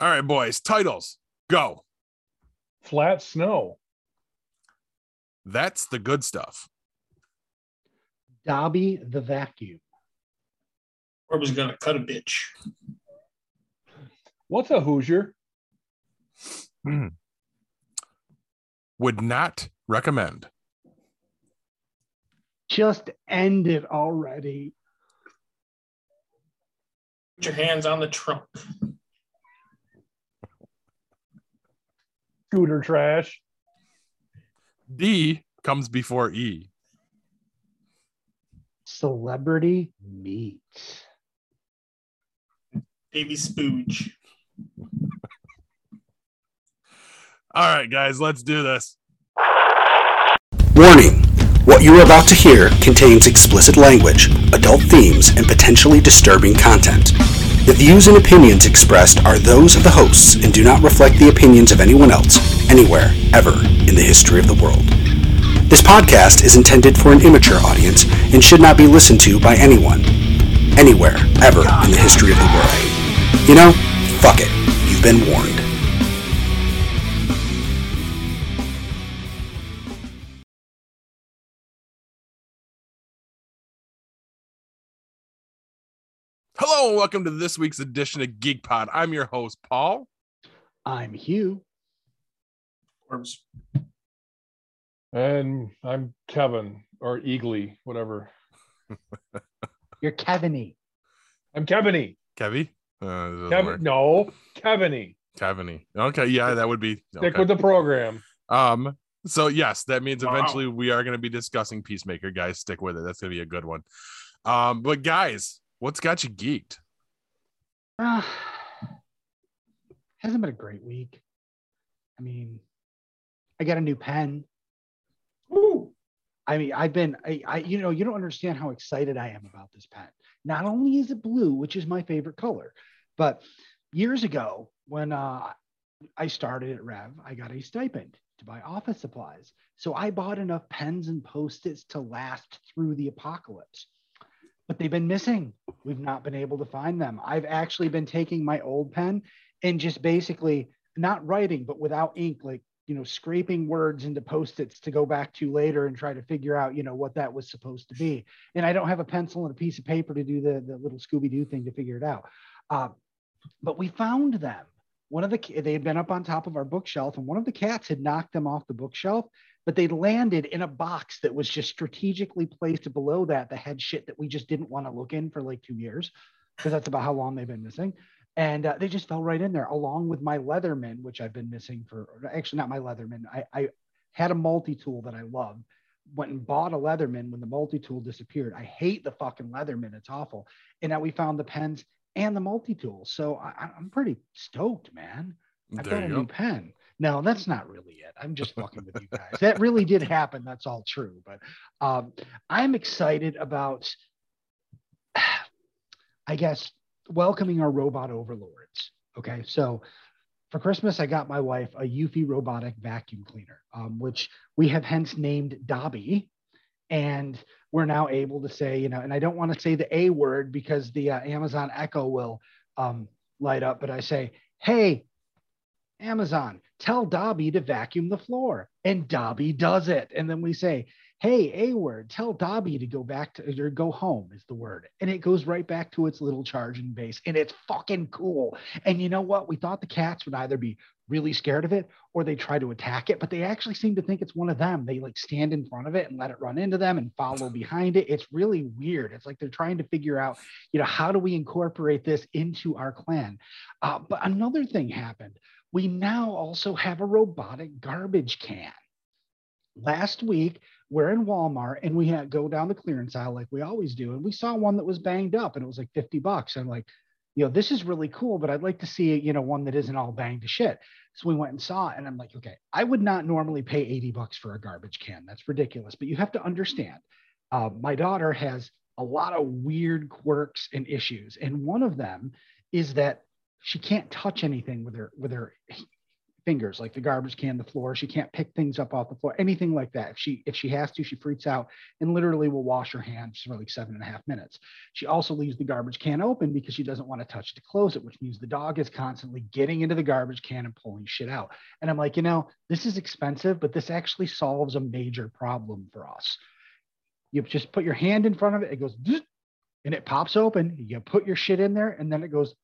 All right, boys. Titles. Go. Flat snow. That's the good stuff. Dobby the vacuum. Or was gonna cut a bitch. What's a Hoosier? Hmm. Would not recommend. Just end it already. Put your hands on the trunk. Scooter trash. D comes before E. Celebrity meat. Baby spooge. All right, guys, let's do this. Warning What you are about to hear contains explicit language, adult themes, and potentially disturbing content. The views and opinions expressed are those of the hosts and do not reflect the opinions of anyone else, anywhere, ever, in the history of the world. This podcast is intended for an immature audience and should not be listened to by anyone, anywhere, ever, in the history of the world. You know, fuck it. You've been warned. Hello, and welcome to this week's edition of Geek Pod. I'm your host, Paul. I'm Hugh. Orbs. And I'm Kevin or Eagly, whatever. You're Keviny. I'm Keviny. Kevy? Uh, it doesn't Kevin, work. no, Keviny. Keviny. Okay, yeah, that would be. Stick with the program. Um, so yes, that means Wow. eventually we are going to be discussing Peacemaker, guys. Stick with it. That's going to be a good one. Um, but guys, what's got you geeked? Ah, hasn't been a great week. I mean, I got a new pen. Woo. I mean, I've been, I, I, you know, you don't understand how excited I am about this pen. Not only is it blue, which is my favorite color, but years ago when uh, I started at Rev, I got a stipend to buy office supplies. So I bought enough pens and post-its to last through the apocalypse. But they've been missing. We've not been able to find them. I've actually been taking my old pen and just basically not writing, but without ink, like you know, scraping words into post-its to go back to later and try to figure out, you know, what that was supposed to be. And I don't have a pencil and a piece of paper to do the, the little Scooby-Doo thing to figure it out. Uh, but we found them. One of the they had been up on top of our bookshelf, and one of the cats had knocked them off the bookshelf, but they landed in a box that was just strategically placed below that that had shit that we just didn't want to look in for like two years, because that's about how long they've been missing. And uh, they just fell right in there along with my leatherman which i've been missing for actually not my leatherman i, I had a multi-tool that i loved went and bought a leatherman when the multi-tool disappeared. I hate the fucking leatherman it's awful. And now we found the pens and the multi-tool so I, i'm pretty stoked man. I've There got a you new pen no that's not really it i'm just fucking with you guys that really did happen that's all true but um, i'm excited about i guess welcoming our robot overlords. Okay, so for Christmas, I got my wife a Eufy robotic vacuum cleaner, um, which we have hence named Dobby. And we're now able to say, you know, and I don't want to say the A word because the uh, Amazon Echo will um, light up, but I say, hey, Amazon, tell Dobby to vacuum the floor. And Dobby does it. And then we say, hey, A word, tell Dobby to go back to or go home is the word. And it goes right back to its little charging base. And it's fucking cool. And you know what? We thought the cats would either be really scared of it or they try to attack it, but they actually seem to think it's one of them. They like stand in front of it and let it run into them and follow behind it. It's really weird. It's like they're trying to figure out, you know, how do we incorporate this into our clan? Uh, but another thing happened. We now also have a robotic garbage can. Last week, we're in Walmart and we had go down the clearance aisle like we always do, and we saw one that was banged up and it was like 50 bucks. I'm like, you know, this is really cool, but I'd like to see, you know, one that isn't all banged to shit. So we went and saw it, and I'm like, okay, I would not normally pay 80 bucks for a garbage can. That's ridiculous. But you have to understand, uh, my daughter has a lot of weird quirks and issues, and one of them is that she can't touch anything with her with her fingers, like the garbage can, the floor. She can't pick things up off the floor, anything like that. If she if she has to, she freaks out and literally will wash her hands for like seven and a half minutes. She also leaves the garbage can open because she doesn't want to touch to close it, which means the dog is constantly getting into the garbage can and pulling shit out. And I'm like, you know, this is expensive, but this actually solves a major problem for us. You just put your hand in front of it, it goes and it pops open. You put your shit in there, and then it goes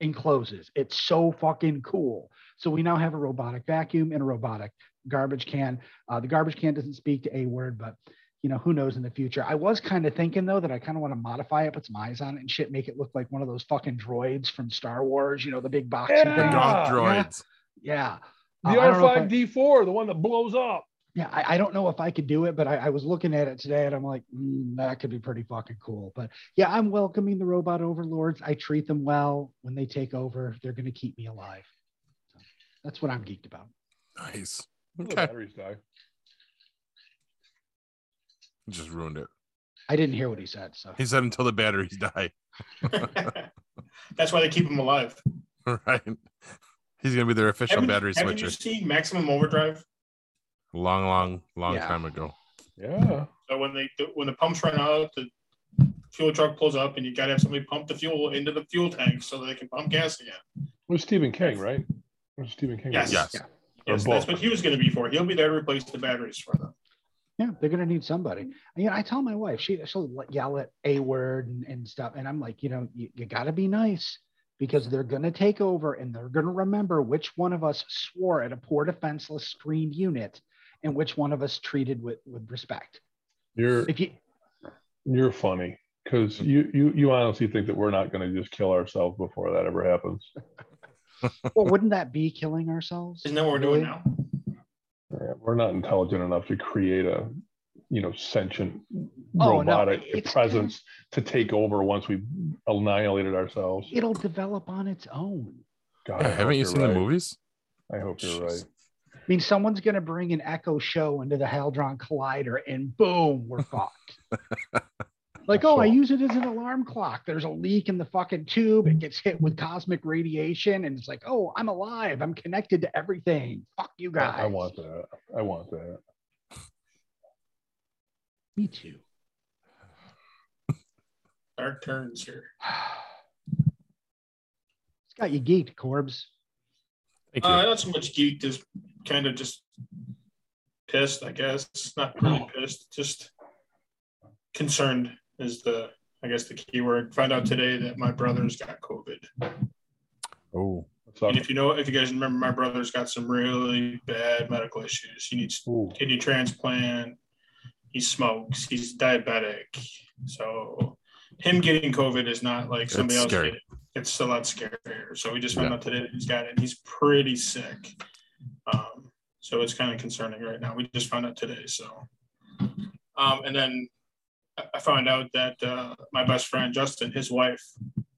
and closes. It's so fucking cool. So we now have a robotic vacuum and a robotic garbage can. Uh, the garbage can doesn't speak to a word, but you know who knows in the future. I was kind of thinking though that I kind of want to modify it, put some eyes on it and shit, make it look like one of those fucking droids from Star Wars. You know the big box. Yeah. The thing. golf Ah, droids. Yeah. The Uh, I don't know if I- R5D4, the one that blows up. Yeah, I, I don't know if I could do it, but I, I was looking at it today and I'm like, "Mm, that could be pretty fucking cool. But yeah, I'm welcoming the robot overlords. I treat them well. When they take over, they're going to keep me alive. So that's what I'm geeked about. Nice. The Okay. batteries die. Just ruined it. I didn't hear what he said. So He said until the batteries die. That's why they keep him alive. right. He's gonna be their official Haven't, battery haven't switcher. you seen Maximum Overdrive? Long, long, long Yeah. time ago. Yeah. So when they when the pumps run out, the fuel truck pulls up, and you got to have somebody pump the fuel into the fuel tank so that they can pump gas again. It was Stephen King, right? It was Stephen King. Yes. Yes. Yeah. Yes, that's what he was going to be for. He'll be there to replace the batteries for them. yeah, they're going to need somebody. And, you know, I tell my wife, she, she'll yell at a word and, and stuff. And I'm like, you know, you, you got to be nice because they're going to take over and they're going to remember which one of us swore at a poor defenseless screened unit and which one of us treated with, with respect. You're If you, you're funny because you you you honestly think that we're not going to just kill ourselves before that ever happens. well, wouldn't that be killing ourselves? Isn't that what we're Really? doing now? Yeah, We're not intelligent enough to create a you know sentient Oh, no, robotic it's- presence to take over once we've annihilated ourselves. It'll develop on its own. God, Yeah, haven't you you're seen the movies? I hope you're right. I mean, someone's going to bring an Echo show into the Hadron Collider, and boom, we're fucked. like, oh, I use it as an alarm clock. There's a leak in the fucking tube. It gets hit with cosmic radiation, and it's like, oh, I'm alive. I'm connected to everything. Fuck you guys. I want that. I want that. Me too. Dark turns here. It's got you geeked, Corbs. Thank you. Uh, not so much geeked as kind of just pissed, I guess. Not really hmm. pissed, just concerned is the, I guess, the key word. Find out today that my brother's got COVID. oh, And if you know, if you guys remember, my brother's got some really bad medical issues. He needs ooh, kidney transplant. He smokes. He's diabetic. So him getting COVID is not like somebody It's else scary. getting. It's a lot scarier. So we just found Yeah. out today that he's got it. He's pretty sick. Um, so it's kind of concerning right now. We just found out today. So, um, and then I- I found out that uh, my best friend Justin, his wife,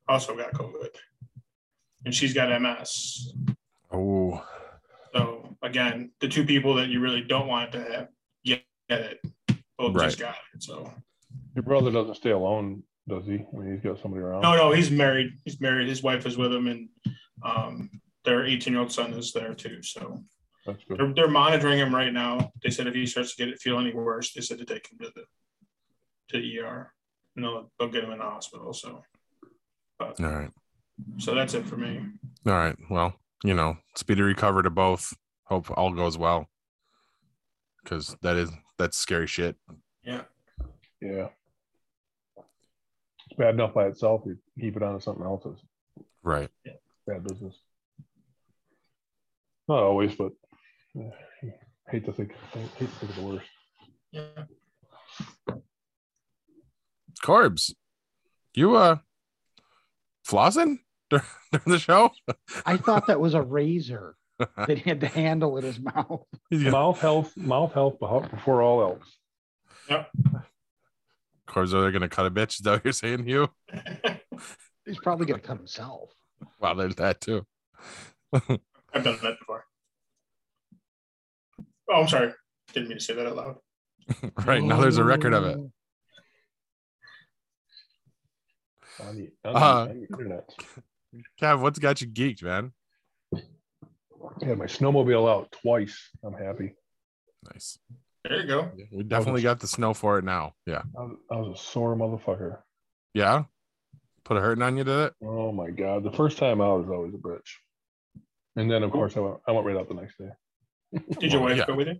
also got COVID, and she's got MS. oh, So again, the two people that you really don't want to have get it, both just got it. So your brother doesn't stay alone, does he? I mean, he's got somebody around. no, no, he's married. He's married. His wife is with him, and um, their 18 year old son is there too. So they're, they're monitoring him right now. They said if he starts to get it feel any worse, they said to take him to the to the ER. And they'll, they'll get him in the hospital. So all right. so that's it for me. All right. Well, you know, speedy recovery to both. Hope all goes well. Because that is that's scary shit. Yeah. Yeah. It's bad enough by itself. You keep it on to something else. It's Right. bad business. Not always, but uh, hate to think. Hate to think of the worst. Yeah. Corbs, you uh flossing dur- during the show? I thought that was a razor that he had the handle in his mouth. He's Mouth health. Mouth health before all else. Yeah. Corbs are they gonna cut a bitch? Is that what you're saying, Hugh? He's probably going to cut himself. Wow, there's that too. I've done that before. Oh, I'm sorry. Didn't mean to say that out loud. right now there's a record of it. On the, on uh, the internet. Cav, what's got you geeked, man? Yeah, my snowmobile out twice. I'm happy. Nice. There you go. We definitely got the snow for it now. Yeah. I was, I was a sore motherfucker. Yeah. Put a hurting on you, did it? Oh my god, the first time out is always a bitch. And then of course I went I went right out the next day. Did your Well, wife yeah. go with you?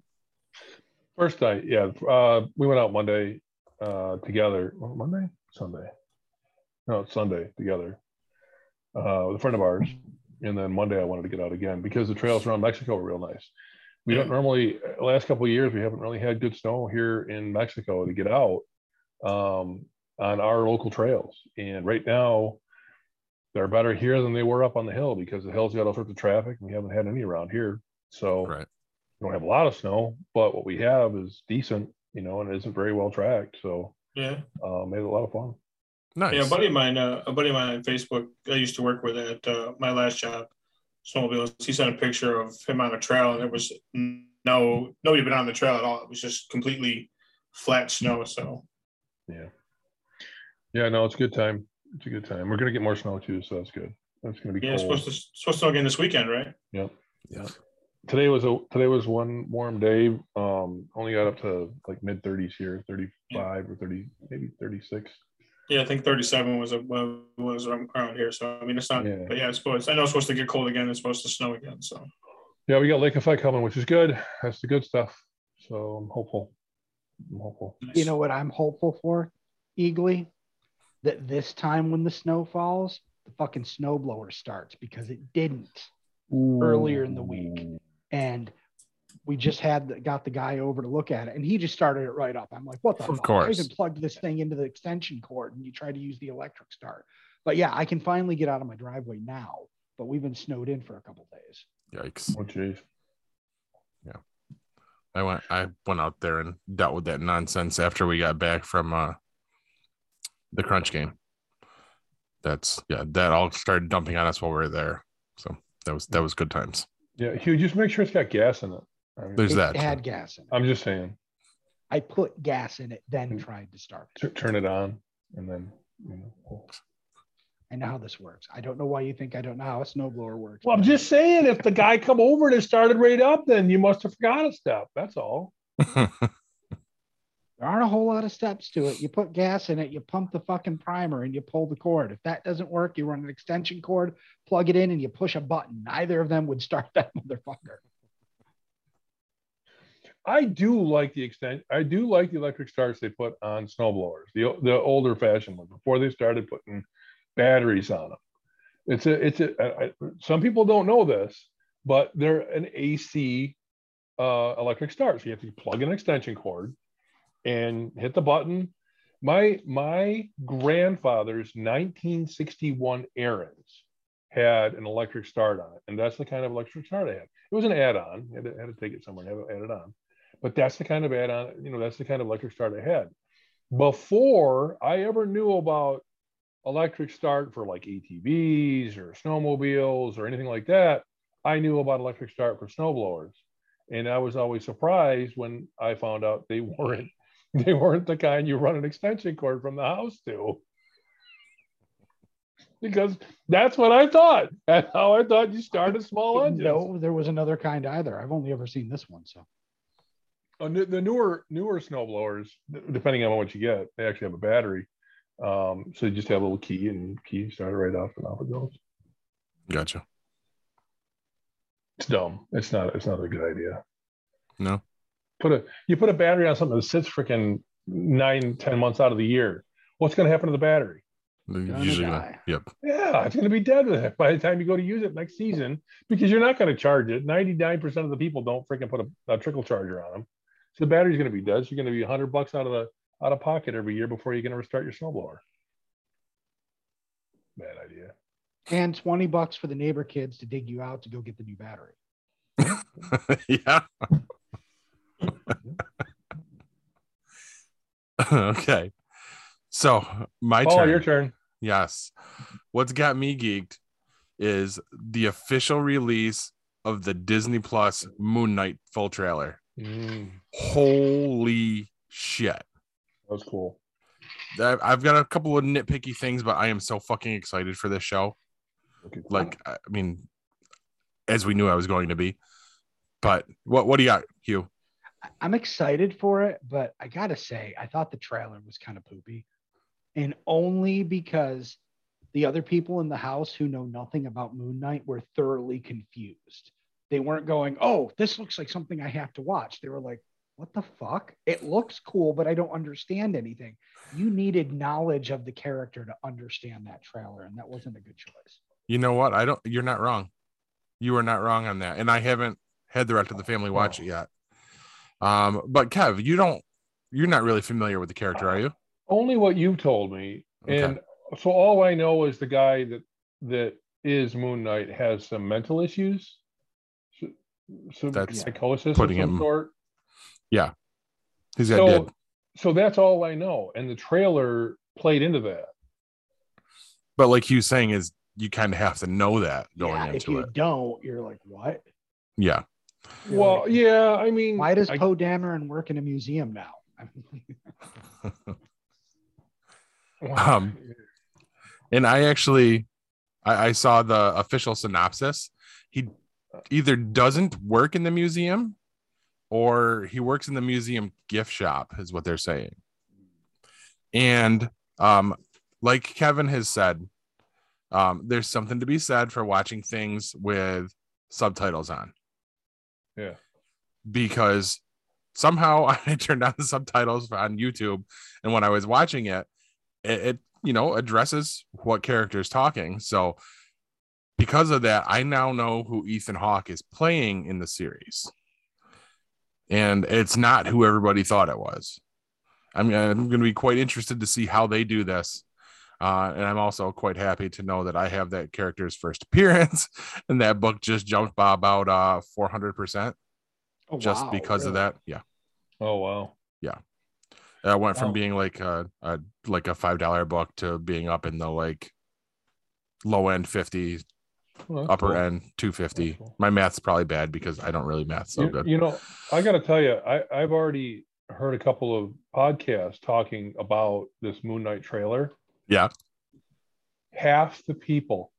First night, yeah. Uh, we went out Monday uh, together. well, Monday, Sunday. No, it's Sunday together uh, with a friend of ours. And then Monday, I wanted to get out again because the trails around Mexico were real nice. We don't normally, last couple of years, we haven't really had good snow here in Mexico to get out um, on our local trails. And right now, they're better here than they were up on the hill because the hill's got all sorts of traffic. And we haven't had any around here. So, Right. we don't have a lot of snow, but what we have is decent, you know, and it isn't very well tracked. So Yeah. uh, made it a lot of fun. Nice. Yeah, a buddy of mine, uh, a buddy of mine on Facebook, I used to work with at uh, my last job, snowmobiles. He sent a picture of him on a trail, and there was no nobody been on the trail at all. It was just completely flat snow. So Yeah. Yeah, no, it's a good time. It's a good time. We're gonna get more snow too, so that's good. That's gonna be yeah, it's cold. supposed to supposed to snow again this weekend, right? Yep. yeah. Today was a today was one warm day. Um, only got up to like mid 30s here, 35 or 30, maybe 36. Yeah, I think 37 was a was around here. So I mean, it's not. Yeah. But yeah, it's supposed. I know it's supposed to get cold again. It's supposed to snow again. So Yeah, we got Lake Effect coming, which is good. That's the good stuff. So I'm hopeful. I'm hopeful. You know what I'm hopeful for, Eagly? That this time when the snow falls, the fucking snowblower starts because it didn't. Earlier in the week. And we just had the, got the guy over to look at it, and he just started it right up. I'm like, what the Of fuck? I course. even plugged this thing into the extension cord, and you try to use the electric start. But yeah, I can finally get out of my driveway now. But we've been snowed in for a couple days. Yikes. Oh, jeez. Yeah. I went I went out there and dealt with that nonsense after we got back from uh the crunch game. That's yeah, that all started dumping on us while we were there. So that was that was good times. Yeah, Hugh, just make sure it's got gas in it. I mean, There's it that. had gas in it. I'm just saying, I put gas in it, then Mm. tried to start it. turn it on and then, you know. I know how this works. I don't know why you think I don't know how a snowblower works. Well, I'm just saying, if the guy come over and it started right up, then you must have forgot a step. That's all. There aren't a whole lot of steps to it. You put gas in it, you pump the fucking primer, and you pull the cord. If that doesn't work, you run an extension cord, plug it in, and you push a button. Neither of them would start that motherfucker. I do like the extent. I do like the electric starts they put on snowblowers, the the older fashioned ones before they started putting batteries on them. It's a it's a. Some people don't know this, but they're an AC uh, electric start. So you have to plug an extension cord and hit the button. My my grandfather's 1961 Ariens had an electric start on it, and that's the kind of electric start I had. It was an add-on. I had to, had to take it somewhere and have it added on but that's the kind of add-on, you know, that's the kind of electric start I had. Before I ever knew about electric start for like ATVs or snowmobiles or anything like that, I knew about electric start for snowblowers. And I was always surprised when I found out they weren't they weren't the kind you run an extension cord from the house to. Because that's what I thought. That's how I thought you start a small engine. No, there was another kind either. I've only ever seen this one. So Uh, the the newer newer snow blowers, depending on what you get, they actually have a battery. Um, so you just have a little key and key started right off and off it goes. gotcha. It's dumb. It's not. It's not a good idea. No. Put a you put a battery on something that sits freaking nine ten months out of the year. What's going to happen to the battery? Gonna Usually die. yep. Yeah, it's going to be dead with it by the time you go to use it next season because you're not going to charge it. Ninety nine percent of the people don't freaking put a, a trickle charger on them, so the battery's going to be dead. So you're going to be hundred bucks out of the out of pocket every year before you can ever start your snowblower. Bad idea. and 20 bucks for the neighbor kids to dig you out to go get the new battery. yeah. okay. So my oh, turn. your turn. Yes. What's got me geeked is the official release of the Disney Plus Moon Knight full trailer. Mm, Holy shit. that was cool. I've got a couple of nitpicky things, but I am so fucking excited for this show. Okay, cool. Like, I mean, as we knew I was going to be. But what what do you got, Hugh? I'm excited for it, but I gotta say, I thought the trailer was kind of poopy, and only because the other people in the house who know nothing about Moon Knight were thoroughly confused. They weren't going, "Oh, this looks like something I have to watch." They were like, "What the fuck? It looks cool, but I don't understand anything." You needed knowledge of the character to understand that trailer, and that wasn't a good choice. You know what? I don't. You're not wrong. You are not wrong on that. And I haven't had the rest of the family watch it yet. Um, but Kev, you don't. You're not really familiar with the character, are you? Only what you've told me, Okay. and so all I know is the guy that that is Moon Knight has some mental issues, so, some That's psychosis putting of some him- sort. He's got So, dead. so that's all I know, and the trailer played into that. But like you saying, is you kind of have to know that going yeah, if into you it. don't, you're like, "What?" Yeah. You're Well, like, yeah, I mean, Why does I- Poe Dameron work in a museum now? Um, And I actually, I, I saw the official synopsis. He either doesn't work in the museum, or he works in the museum gift shop, is what they're saying. And um, like Kevin has said, um, there's something to be said for watching things with subtitles on. Yeah. Because somehow I turned on the subtitles on YouTube, and when I was watching it, it, it you know addresses what character is talking. So because of that, I now know who Ethan Hawke is playing in the series, and it's not who everybody thought it was. I'm, I'm going to be quite interested to see how they do this. Uh, and I'm also quite happy to know that I have that character's first appearance, and that book just jumped by about uh 400% Oh, just wow, because of that. Yeah, oh wow, Yeah. I went from Wow. being like a, a like a five dollar book to being up in the like low end 50, Well, upper cool. end 250. Cool. My math's probably bad because I don't really math so you, good. you know, I got to tell you, I, I've already heard a couple of podcasts talking about this Moon Knight trailer. Yeah. Half the people,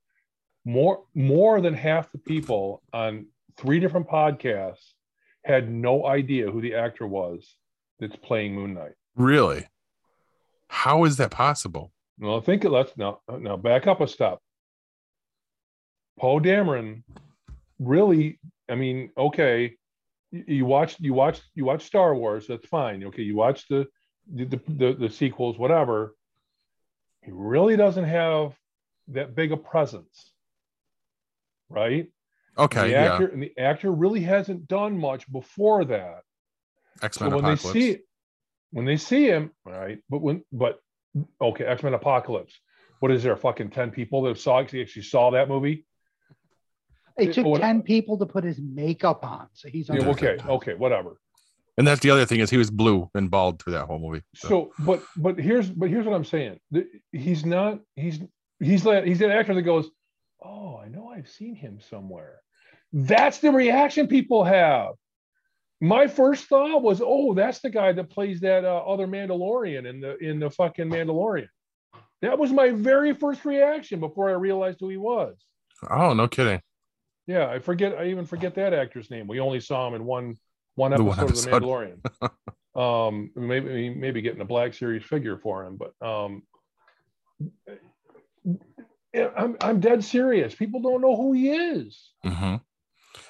more more than half the people on three different podcasts had no idea who the actor was that's playing Moon Knight. Really? How is that possible? Well, think it. Let's now now back up a step. Poe Dameron, really. I mean, okay, you, you watch you watch you watch Star Wars. That's fine. Okay, you watch the the the, the, the sequels, whatever. He really doesn't have that big a presence, right? Okay, the yeah. actor and the actor really hasn't done much before that. X So Men when Apocalypse. they see when they see him, right? But when but okay, X Men Apocalypse. What is there? Fucking ten people that have saw actually saw that movie. It took What- 10 people to put his makeup on. So he's Yeah, okay, okay, whatever. And that's the other thing is he was blue and bald through that whole movie. So, So, but but here's but here's what I'm saying. He's not. He's he's that he's an actor that goes, oh, I know I've seen him somewhere. That's the reaction people have. My first thought was, oh, that's the guy that plays that uh, other Mandalorian in the in the fucking Mandalorian. That was my very first reaction before I realized who he was. oh, no kidding. Yeah, I forget. I even forget that actor's name. We only saw him in one one episode, one of The episode. Mandalorian. um, maybe maybe getting a Black Series figure for him, but um, I'm I'm dead serious. People don't know who he is. Mm-hmm.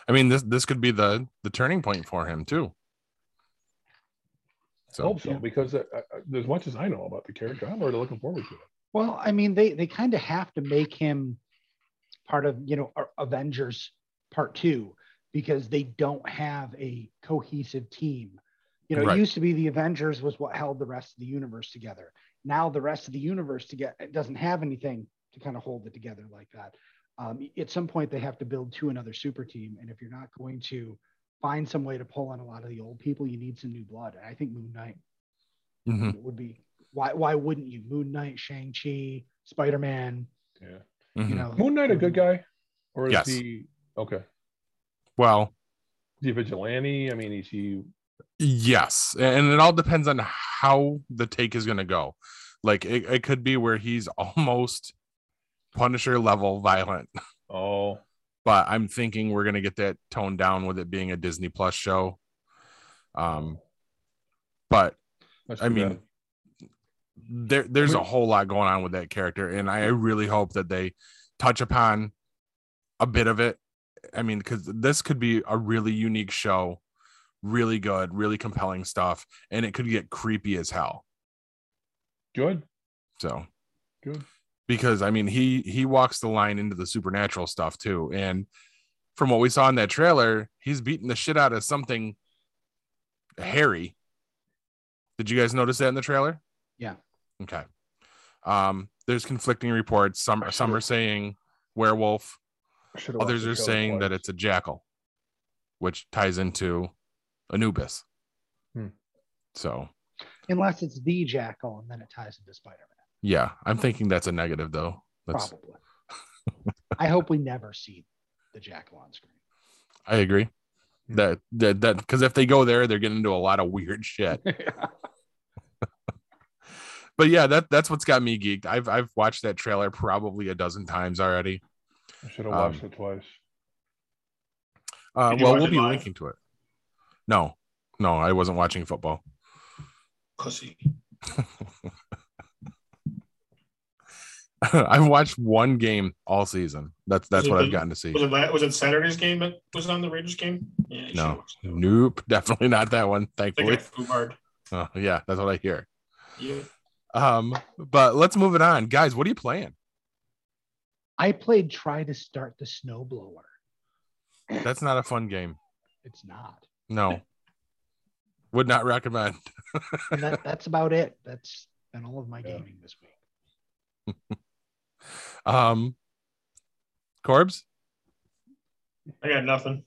I mean, this this could be the the turning point for him too. So Hope so because uh, uh, as much as I know about the character, I'm already looking forward to it. Well, I mean, they they kind of have to make him part of you know Avengers Part Two because they don't have a cohesive team. You know, Right. it used to be the Avengers was what held the rest of the universe together. Now the rest of the universe to get it doesn't have anything to kind of hold it together like that. Um, at some point, they have to build to another super team, and if you're not going to find some way to pull on a lot of the old people, you need some new blood. And I think Moon Knight Mhm, would be why why wouldn't you moon knight shang-chi spider-man Yeah, you mhm. know Moon Knight a good guy, or is Yes. he okay? Well, Is he vigilante? I mean, is he? Yes, and it all depends on how the take is going to go. Like it, it could be where he's almost Punisher level violent, Oh, but I'm thinking we're gonna get that toned down with it being a Disney Plus show. Um, but That's I mean, bad. there there's I a mean- whole lot going on with that character, and I really hope that they touch upon a bit of it. I mean, because this could be a really unique show, really good, really compelling stuff, and it could get creepy as hell. good, So good. because I mean he he walks the line into the supernatural stuff too. And from what we saw in that trailer, he's beating the shit out of something hairy. Did you guys notice that in the trailer? Yeah. Okay. Um, there's conflicting reports. Some some are saying werewolf, Should've watched others are saying that it's a jackal, which ties into Anubis. Hmm. So Unless it's the jackal and then it ties into Spider Man. yeah, I'm thinking that's a negative though. That's Probably. I hope we never see the jackal on screen. I agree. Hmm. That that that because if they go there, they're getting into a lot of weird shit. But yeah, that that's what's got me geeked. I've I've watched that trailer probably a dozen times already. I should have Um, watched it twice. Uh, well, we'll be live? linking to it. No, no, I wasn't watching football. Pussy. I've watched one game all season. That's that's Was it what I've gotten to see. Was it was it Saturday's game that was it on the Raiders game? Yeah. No, should've watched it. nope, definitely not that one. They Thankfully, got Fubard. oh, yeah, that's what I hear. Yeah. Um, but let's move it on, guys. What are you playing? I played Try to Start the Snowblower. That's not a fun game. It's not. No, would not recommend. And that, that's about it. That's been all of my Yeah. gaming this week. Um, Corbs, I got nothing.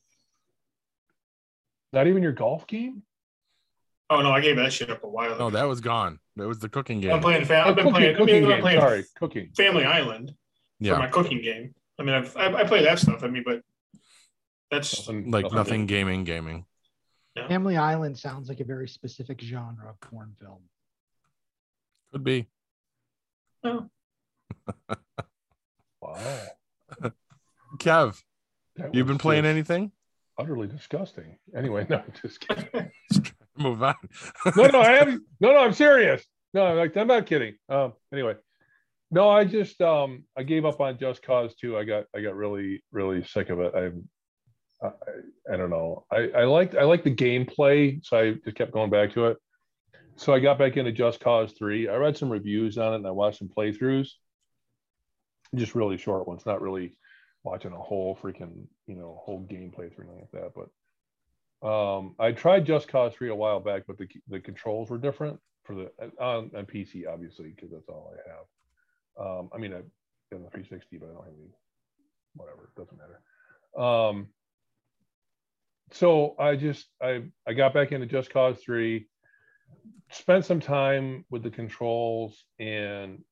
Not even your golf game. Oh no, I gave that shit up a while ago. no, that was gone. That was the cooking game. I'm game. playing. Fa- Oh, I've been cooking, playing. I cooking mean, I'm game. playing Sorry, cooking. Family Island for Yeah, my cooking game. I mean, I've, I, I play that stuff. I mean, but that's Nothing- like nothing nothing big. gaming, gaming. Family Island sounds like a very specific genre of porn film. Could be. Wow. Kev, That you've been playing anything? Utterly disgusting. Anyway, no, just kidding. Move on. no, no, I am. No, no, I'm serious. No, I'm like I'm not kidding. Um, anyway, no, I just um, I gave up on Just Cause 2. I got I got really really sick of it. I, I, I don't know. I I liked I liked the gameplay, so I just kept going back to it. So I got back into Just Cause 3. I read some reviews on it and I watched some playthroughs. Just really short ones, not really watching a whole freaking you know whole gameplay through anything like that. But um, I tried Just Cause 3 a while back, but the the controls were different for the on, on PC, obviously, because that's all I have. Um, I mean, I got the 360, but I don't have any. Whatever, it doesn't matter. Um, so I just I I got back into Just Cause 3, spent some time with the controls, and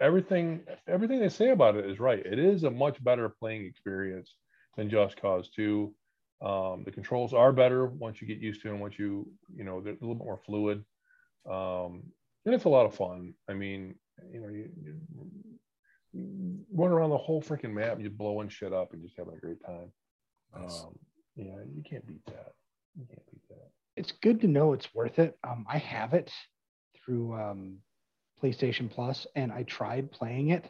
everything everything they say about it is right. It is a much better playing experience than Just Cause 2. Um, the controls are better once you get used to them. Once you, you know, they're a little bit more fluid, um, and it's a lot of fun. I mean, you know, you, you, you run around the whole freaking map, you're blowing shit up and just having a great time. Nice. Um, yeah, you can't beat that. You can't beat that. It's good to know it's worth it. Um, I have it through um, PlayStation Plus, and I tried playing it,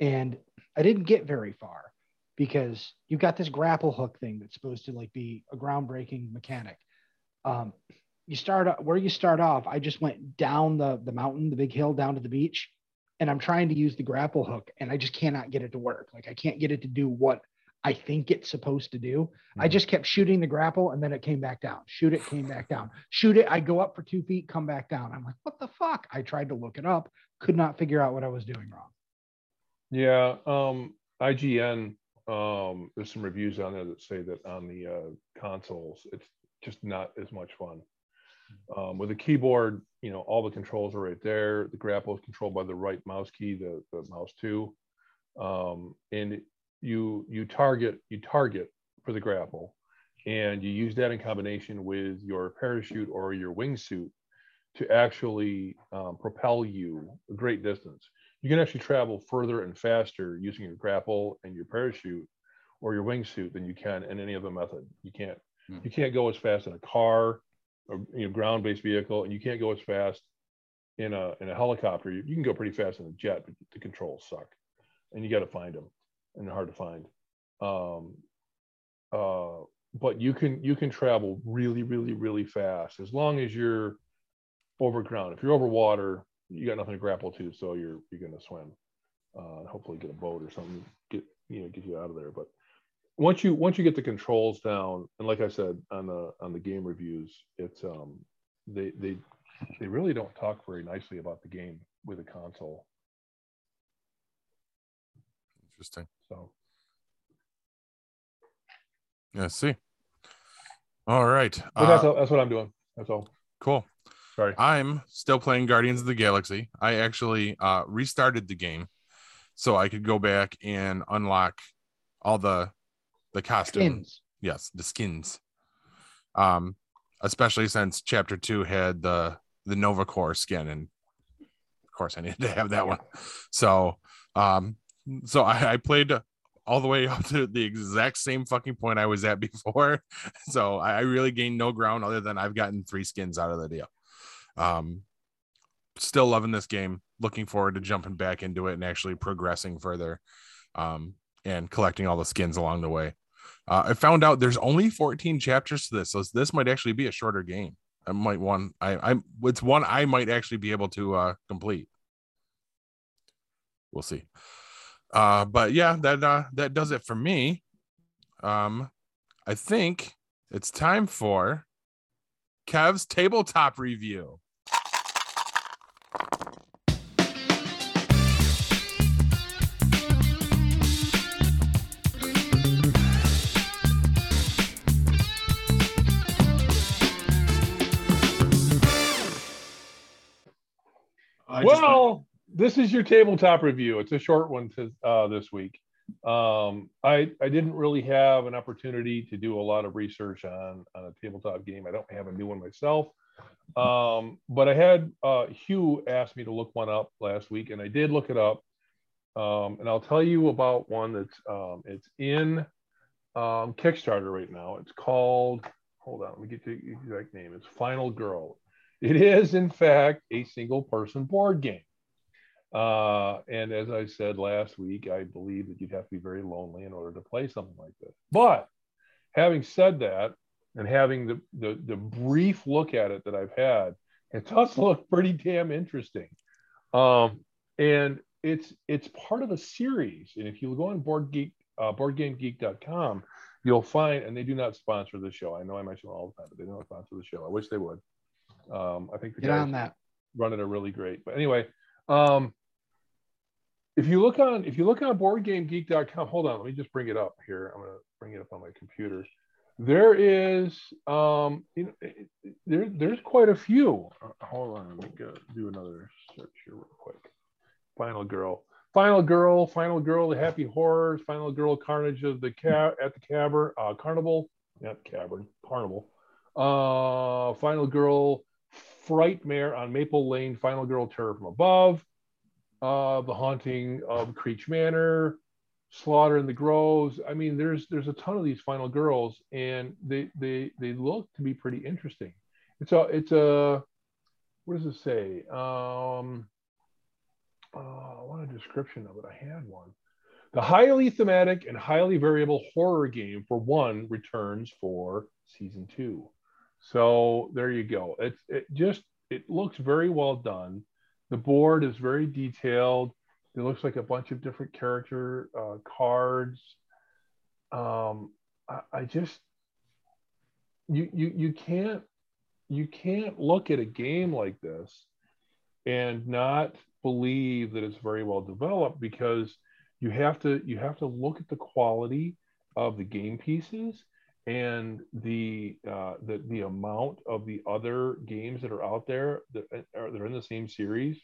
and I didn't get very far because you've got this grapple hook thing that's supposed to like be a groundbreaking mechanic. Um, you start o- where you start off. I just went down the the mountain, the big hill, down to the beach, and I'm trying to use the grapple hook, and I just cannot get it to work. Like I can't get it to do what I think it's supposed to do. I Mhm. just kept shooting the grapple, and then it came back down. Shoot it, came back down. Shoot it. I go up for two feet, come back down. I'm like, what the fuck? I tried to look it up, could not figure out what I was doing wrong. Yeah, um, IGN. Um, there's some reviews on there that say that on the uh, consoles, it's just not as much fun. Um, with a keyboard, you know, all the controls are right there. The grapple is controlled by the right mouse key, the, the mouse two, um, and you you target you target for the grapple, and you use that in combination with your parachute or your wingsuit to actually um, propel you a great distance you can actually travel further and faster using your grapple and your parachute or your wingsuit than you can in any other method. You can't Hmm. you can't go as fast in a car or you know ground-based vehicle, and you can't go as fast in a in a helicopter. You, you can go pretty fast in a jet, but the controls suck, and you got to find them, and they're hard to find. Um, uh, but you can you can travel really really really fast as long as you're over ground. If you're over water, you got nothing to grapple to, so you're you're gonna swim. Uh, hopefully get a boat or something, get you know get you out of there. But once you once you get the controls down, and like I said on the on the game reviews, it's um they they they really don't talk very nicely about the game with a console. Interesting. So Yeah. See. All right. but that's Uh, all, that's what I'm doing. That's all. cool. Sorry. I'm still playing Guardians of the Galaxy. I actually uh, restarted the game so I could go back and unlock all the the costumes. Skins. Yes, the skins. Um, especially since Chapter Two had the the Nova Corps skin, and of course I needed to have that one. So, um, so I, I played all the way up to the exact same fucking point I was at before. So I, I really gained no ground other than I've gotten three skins out of the deal. Um, still loving this game. Looking forward to jumping back into it and actually progressing further, um, and collecting all the skins along the way. Uh, I found out there's only 14 chapters to this, so this might actually be a shorter game. I might one I I it's one I might actually be able to uh complete. We'll see. Uh but yeah, that uh that does it for me. Um I think it's time for Kev's tabletop review. Well, this is your tabletop review. It's a short one to, uh, this week. Um, I I didn't really have an opportunity to do a lot of research on on a tabletop game. I don't have a new one myself, um, but I had uh, Hugh asked me to look one up last week, and I did look it up. Um, and I'll tell you about one that's um, it's in um, Kickstarter right now. It's called. Hold on, let me get the exact name. It's Final Girl. It is, in fact, a single person board game. Uh, and as I said last week, I believe that you'd have to be very lonely in order to play something like this. But having said that, and having the, the, the brief look at it that I've had, it does look pretty damn interesting. Um, and it's it's part of a series. And if you go on board geek uh, boardgamegeek.com, you'll find, and they do not sponsor the show. I know I mention all the time, but they don't sponsor the show. I wish they would. Um, I think the Get guys on that. running are really great. But anyway, um, if you look on if you look on boardgamegeek.com, hold on, let me just bring it up here. I'm gonna bring it up on my computer. There is um, you know, it- it- there there's quite a few. Uh, hold on, let me go do another search here real quick. Final Girl, Final Girl, Final Girl, The Happy Horrors, Final Girl, Carnage of the Ca- at the Cavern, uh, Carnival, not Cavern, Carnival. Uh, Final Girl, Frightmare on Maple Lane, Final Girl, Terror from Above, uh, The Haunting of Creech Manor, Slaughter in the Groves. I mean, there's there's a ton of these Final Girls, and they they they look to be pretty interesting. It's a it's a what does it say? Um, uh, I want a description of it. I had one. The highly thematic and highly variable horror game for one returns for season two. So there you go. It's it just it looks very well done. The board is very detailed. It looks like a bunch of different character uh, cards. Um, I, I just you you you can't you can't look at a game like this and not believe that it's very well developed because you have to you have to look at the quality of the game pieces and the uh, the the amount of the other games that are out there that are that are in the same series.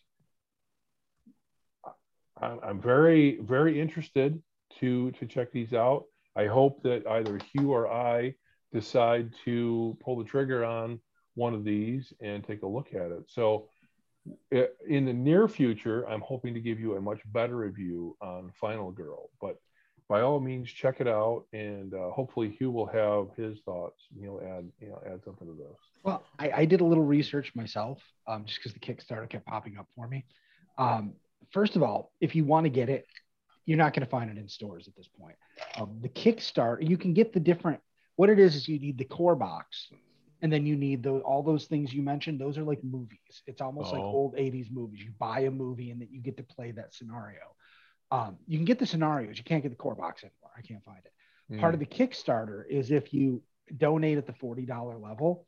I'm, I'm very very interested to to check these out. I hope that either Hugh or I decide to pull the trigger on one of these and take a look at it. So in the near future, I'm hoping to give you a much better review on Final Girl. But by all means, check it out, and uh, hopefully Hugh will have his thoughts. He'll add, you know, add something to this. Well, I, I did a little research myself, um, just because the Kickstarter kept popping up for me. Um, first of all, if you want to get it, you're not going to find it in stores at this point. Um, the Kickstarter, you can get the different. What it is is you need the core box, and then you need those all those things you mentioned. Those are like movies. It's almost like Oh. old '80s movies. You buy a movie and then you get to play that scenario. Um, you can get the scenarios. You can't get the core box anymore. I can't find it. Part of the Kickstarter is if you donate at the $40 level,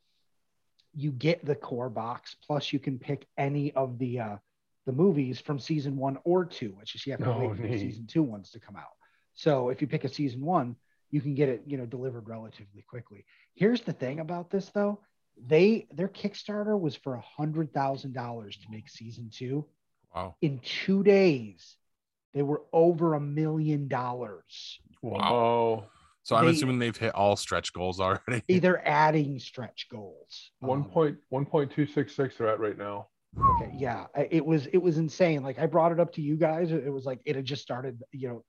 you get the core box, plus you can pick any of the uh, the movies from season one or two. It's just you have to Oh, wait for the season two ones to come out. So if you pick a season one, you can get it, you know, delivered relatively quickly. Here's the thing about this though. They their Kickstarter was for a hundred thousand dollars to make season two. Wow. In two days, they were over a million dollars. Wow. So I'm They- assuming they've hit all stretch goals already. Either adding stretch goals. One Um, point one point two six six they're at right now. Okay, yeah, it was it was insane. Like I brought it up to you guys. It was like it had just started, you know,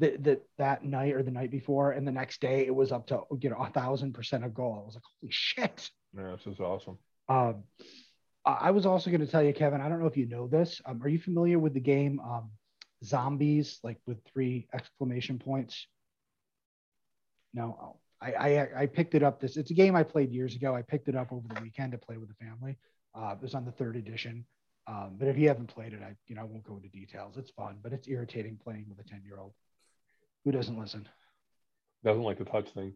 that that that night or the night before, and the next day it was up to you know a thousand percent of goal. I was like, holy shit. Yeah, this is awesome. Um, I I was also going to tell you, Kevin. I don't know if you know this. Um, are you familiar with the game um, Zombies, like with three exclamation points? No, I, I I picked it up. This it's a game I played years ago. I picked it up over the weekend to play with the family. Uh, it was on the third edition. Um, but if you haven't played it, I you know I won't go into details. It's fun, but it's irritating playing with a ten year old who doesn't listen. Doesn't like to touch things.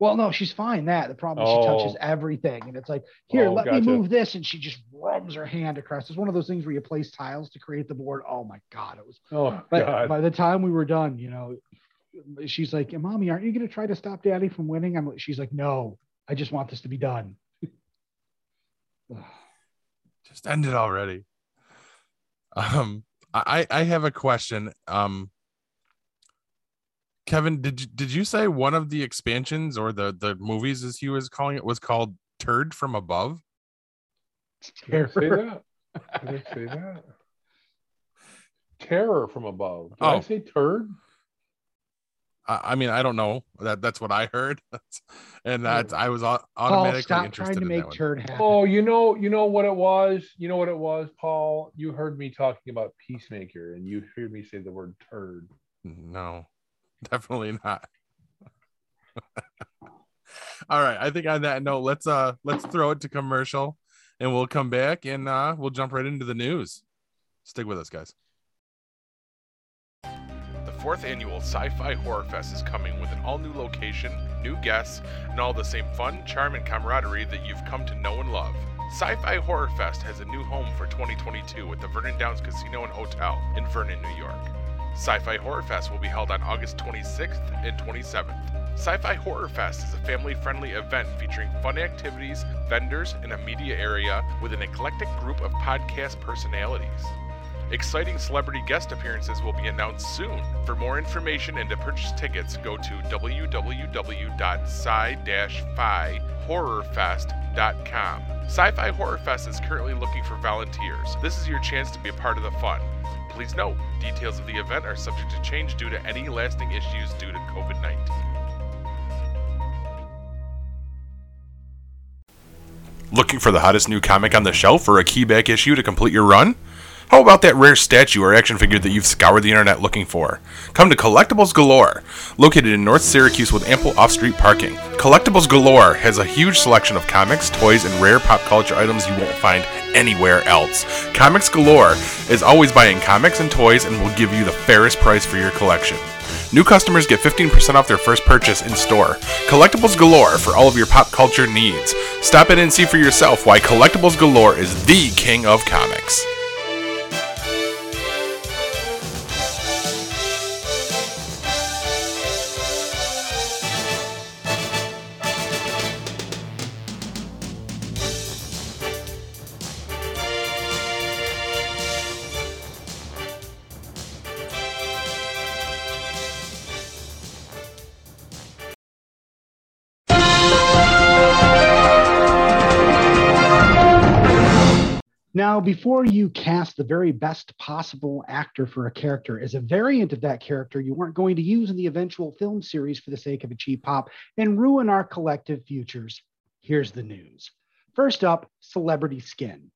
Well, no, she's fine. That the problem is she Oh. touches everything, and it's like, here, Oh, let gotcha. me move this, and she just rubs her hand across. It's one of those things where you place tiles to create the board. Oh my god, it was. Oh But God. by the time we were done, you know, she's like, "Mommy, aren't you going to try to stop Daddy from winning?" I'm. like- She's like, "No, I just want this to be done." Just end it already. Um, I I have a question. Um, Kevin, did you, did you say one of the expansions or the the movies, as he was calling it, was called "Turd from Above"? Did I say that? Did I say that? Terror from above. Did I Oh. say turd? I, I mean, I don't know. That that's what I heard, and oh. that I was au- Paul, automatically stop interested trying to in make that one. turd happen. Oh, you know, you know what it was. You know what it was, Paul. You heard me talking about Peacemaker, and you heard me say the word turd. No, definitely not. All right, I think on that note, let's uh let's throw it to commercial, and we'll come back and uh we'll jump right into the news. Stick with us, guys. The fourth annual Sci-Fi Horror Fest is coming with an all-new location, new guests, and all the same fun, charm, and camaraderie that you've come to know and love. Sci-Fi Horror Fest has a new home for 2022 at the Vernon Downs Casino and Hotel in Vernon, New York. Sci-Fi Horror Fest will be held on August 26th and 27th. Sci-Fi Horror Fest is a family-friendly event featuring fun activities, vendors, and a media area with an eclectic group of podcast personalities. Exciting celebrity guest appearances will be announced soon. For more information and to purchase tickets, go to www.sci-fi-horrorfest.com. Sci-Fi Horror Fest is currently looking for volunteers. This is your chance to be a part of the fun. Please note, details of the event are subject to change due to any lasting issues due to COVID-19. Looking for the hottest new comic on the shelf or a keyback issue to complete your run? How about that rare statue or action figure that you've scoured the internet looking for? Come to Collectibles Galore, located in North Syracuse with ample off street parking. Collectibles Galore has a huge selection of comics, toys, and rare pop culture items you won't find anywhere else. Comics Galore is always buying comics and toys and will give you the fairest price for your collection. New customers get 15% off their first purchase in store. Collectibles Galore for all of your pop culture needs. Stop in and see for yourself why Collectibles Galore is the king of comics. Now, before you cast the very best possible actor for a character as a variant of that character you weren't going to use in the eventual film series for the sake of a cheap pop and ruin our collective futures, here's the news. First up, Celebrity Skin.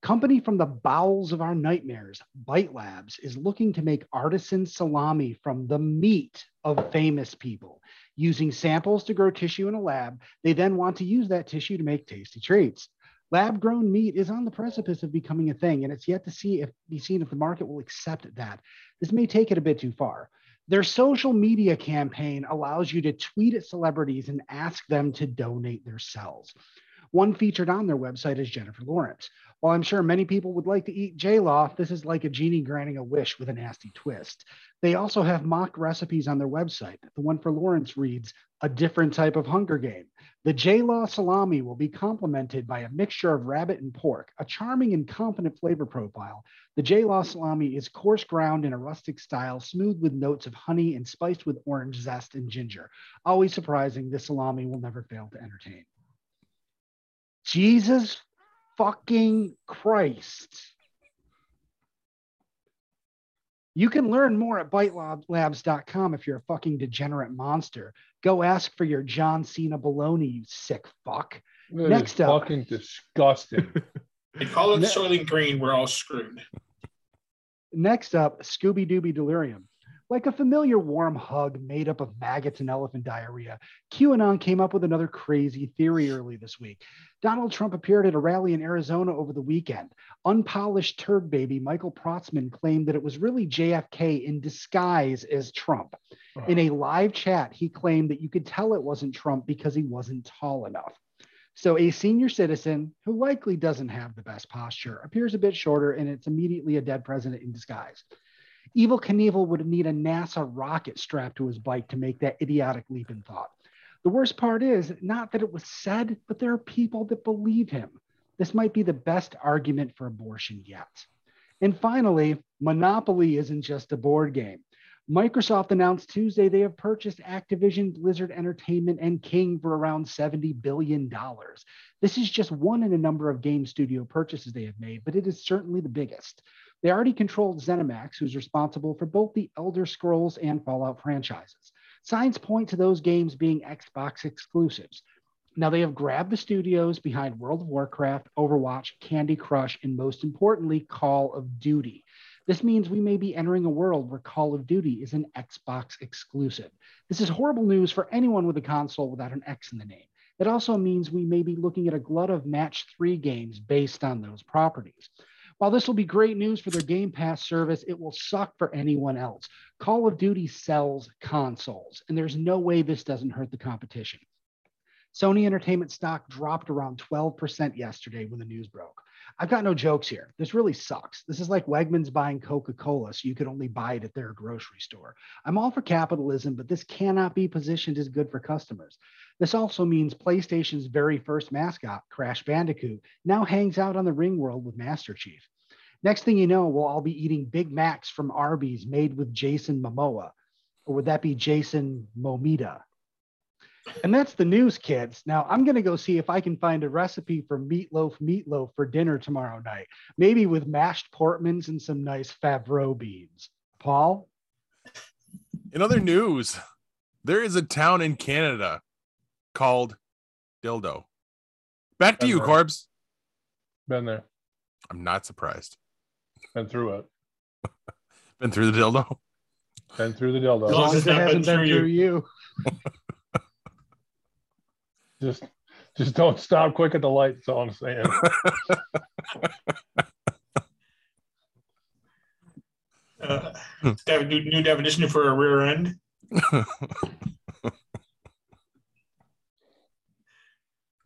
Company from the bowels of our nightmares, Bite Labs, is looking to make artisan salami from the meat of famous people. Using samples to grow tissue in a lab, they then want to use that tissue to make tasty treats. Lab grown meat is on the precipice of becoming a thing, and it's yet to see if be seen if the market will accept that. This may take it a bit too far. Their social media campaign allows you to tweet at celebrities and ask them to donate their cells. One featured on their website is Jennifer Lawrence. While I'm sure many people would like to eat J Law, this is like a genie granting a wish with a nasty twist. They also have mock recipes on their website. The one for Lawrence reads, a different type of Hunger Game. The J Law salami will be complemented by a mixture of rabbit and pork, a charming and competent flavor profile. The J Law salami is coarse ground in a rustic style, smooth with notes of honey and spiced with orange zest and ginger. Always surprising, this salami will never fail to entertain. Jesus fucking Christ. You can learn more at bitelabs.com if you're a fucking degenerate monster. Go ask for your John Cena baloney, you sick fuck. That Next is up. fucking disgusting. They call it Ne- Soylent Green. We're all screwed. Next up, Scooby Dooby Delirium. Like a familiar warm hug made up of maggots and elephant diarrhea, QAnon came up with another crazy theory early this week. Donald Trump appeared at a rally in Arizona over the weekend. Unpolished turd baby Michael Protzman claimed that it was really JFK in disguise as Trump. In a live chat, he claimed that you could tell it wasn't Trump because he wasn't tall enough. So, a senior citizen who likely doesn't have the best posture appears a bit shorter, and it's immediately a dead president in disguise. Evil Knievel would need a NASA rocket strapped to his bike to make that idiotic leap in thought. The worst part is not that it was said, but there are people that believe him. This might be the best argument for abortion yet. And finally, Monopoly isn't just a board game. Microsoft announced Tuesday they have purchased Activision, Blizzard Entertainment, and King for around $70 billion. This is just one in a number of game studio purchases they have made, but it is certainly the biggest. They already controlled ZeniMax, who's responsible for both the Elder Scrolls and Fallout franchises. Signs point to those games being Xbox exclusives. Now they have grabbed the studios behind World of Warcraft, Overwatch, Candy Crush, and most importantly, Call of Duty. This means we may be entering a world where Call of Duty is an Xbox exclusive. This is horrible news for anyone with a console without an X in the name. It also means we may be looking at a glut of match three games based on those properties. While this will be great news for their Game Pass service, it will suck for anyone else. Call of Duty sells consoles, and there's no way this doesn't hurt the competition. Sony Entertainment stock dropped around 12% yesterday when the news broke. I've got no jokes here. This really sucks. This is like Wegmans buying Coca Cola so you could only buy it at their grocery store. I'm all for capitalism, but this cannot be positioned as good for customers. This also means PlayStation's very first mascot, Crash Bandicoot, now hangs out on the ring world with Master Chief. Next thing you know, we'll all be eating Big Macs from Arby's made with Jason Momoa. Or would that be Jason Momita? And that's the news, kids. Now I'm going to go see if I can find a recipe for meatloaf meatloaf for dinner tomorrow night, maybe with mashed Portmans and some nice Favreau beans. Paul? In other news, there is a town in Canada called Dildo. Back to you, Okay. Corbs. Been there, I'm not surprised. been through it, Been through the dildo. been through the As dildo. long as it been hasn't been through through you. Just, just don't stop quick at the light. That's all I'm saying. Uh, have a new, new definition for a rear end.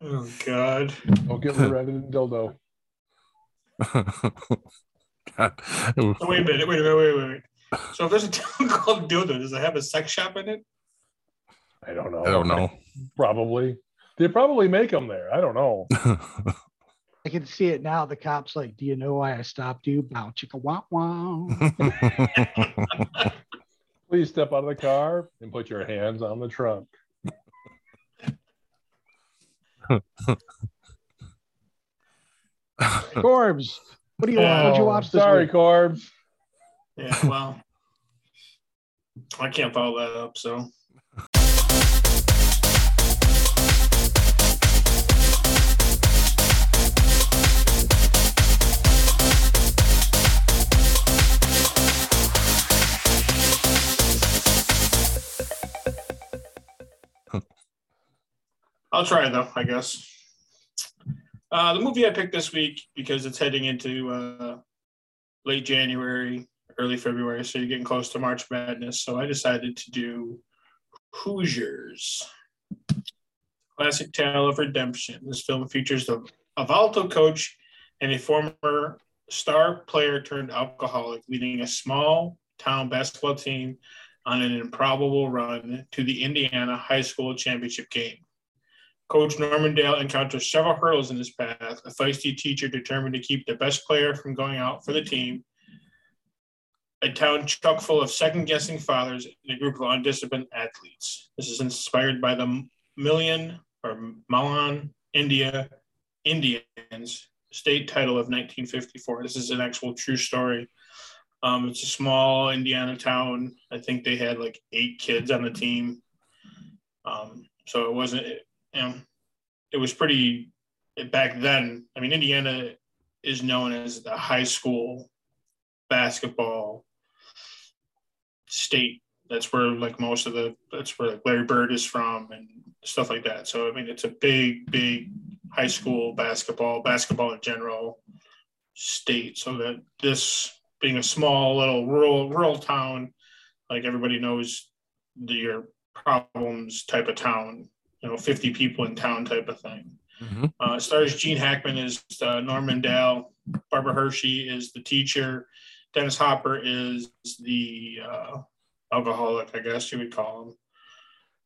Oh God! Don't get rear-ended in dildo. God. Oh, wait a minute! Wait a minute! Wait, wait, wait! So if there's a town called Dildo, does it have a sex shop in it? I don't know. I don't know. Probably. They probably make them there. I don't know. I can see it now. The cops like, do you know why I stopped you? Bow chicka wow wow. Please step out of the car and put your hands on the trunk. Corbs, what do you What'd you Oh, watch this Sorry, week? Corbs. Yeah, well, I can't follow that up. So I'll try though, I guess. Uh, the movie I picked this week because it's heading into uh, late January, early February, so you're getting close to March Madness. So I decided to do Hoosiers. Classic tale of redemption. This film features a volatile coach and a former star player turned alcoholic, leading a small town basketball team on an improbable run to the Indiana High School Championship game. Coach Norman Dale encounters several hurdles in his path, a feisty teacher determined to keep the best player from going out for the team, a town chock full of second guessing fathers, and a group of undisciplined athletes. This is inspired by the Million or Malan, India, Indians state title of 1954. This is an actual true story. Um, it's a small Indiana town. I think they had like eight kids on the team. Um, so it wasn't, you know, it was pretty back then. I mean, Indiana is known as the high school basketball state. That's where like most of the that's where like Larry Bird is from and stuff like that. So I mean, it's a big, big high school basketball, basketball in general state. So that this being a small little rural rural town, like everybody knows the, your problems type of town. You know, 50 people in town type of thing. Mhm. Uh, stars Gene Hackman is uh, Norman Dow. Barbara Hershey is the teacher. Dennis Hopper is the uh, alcoholic, I guess you would call him.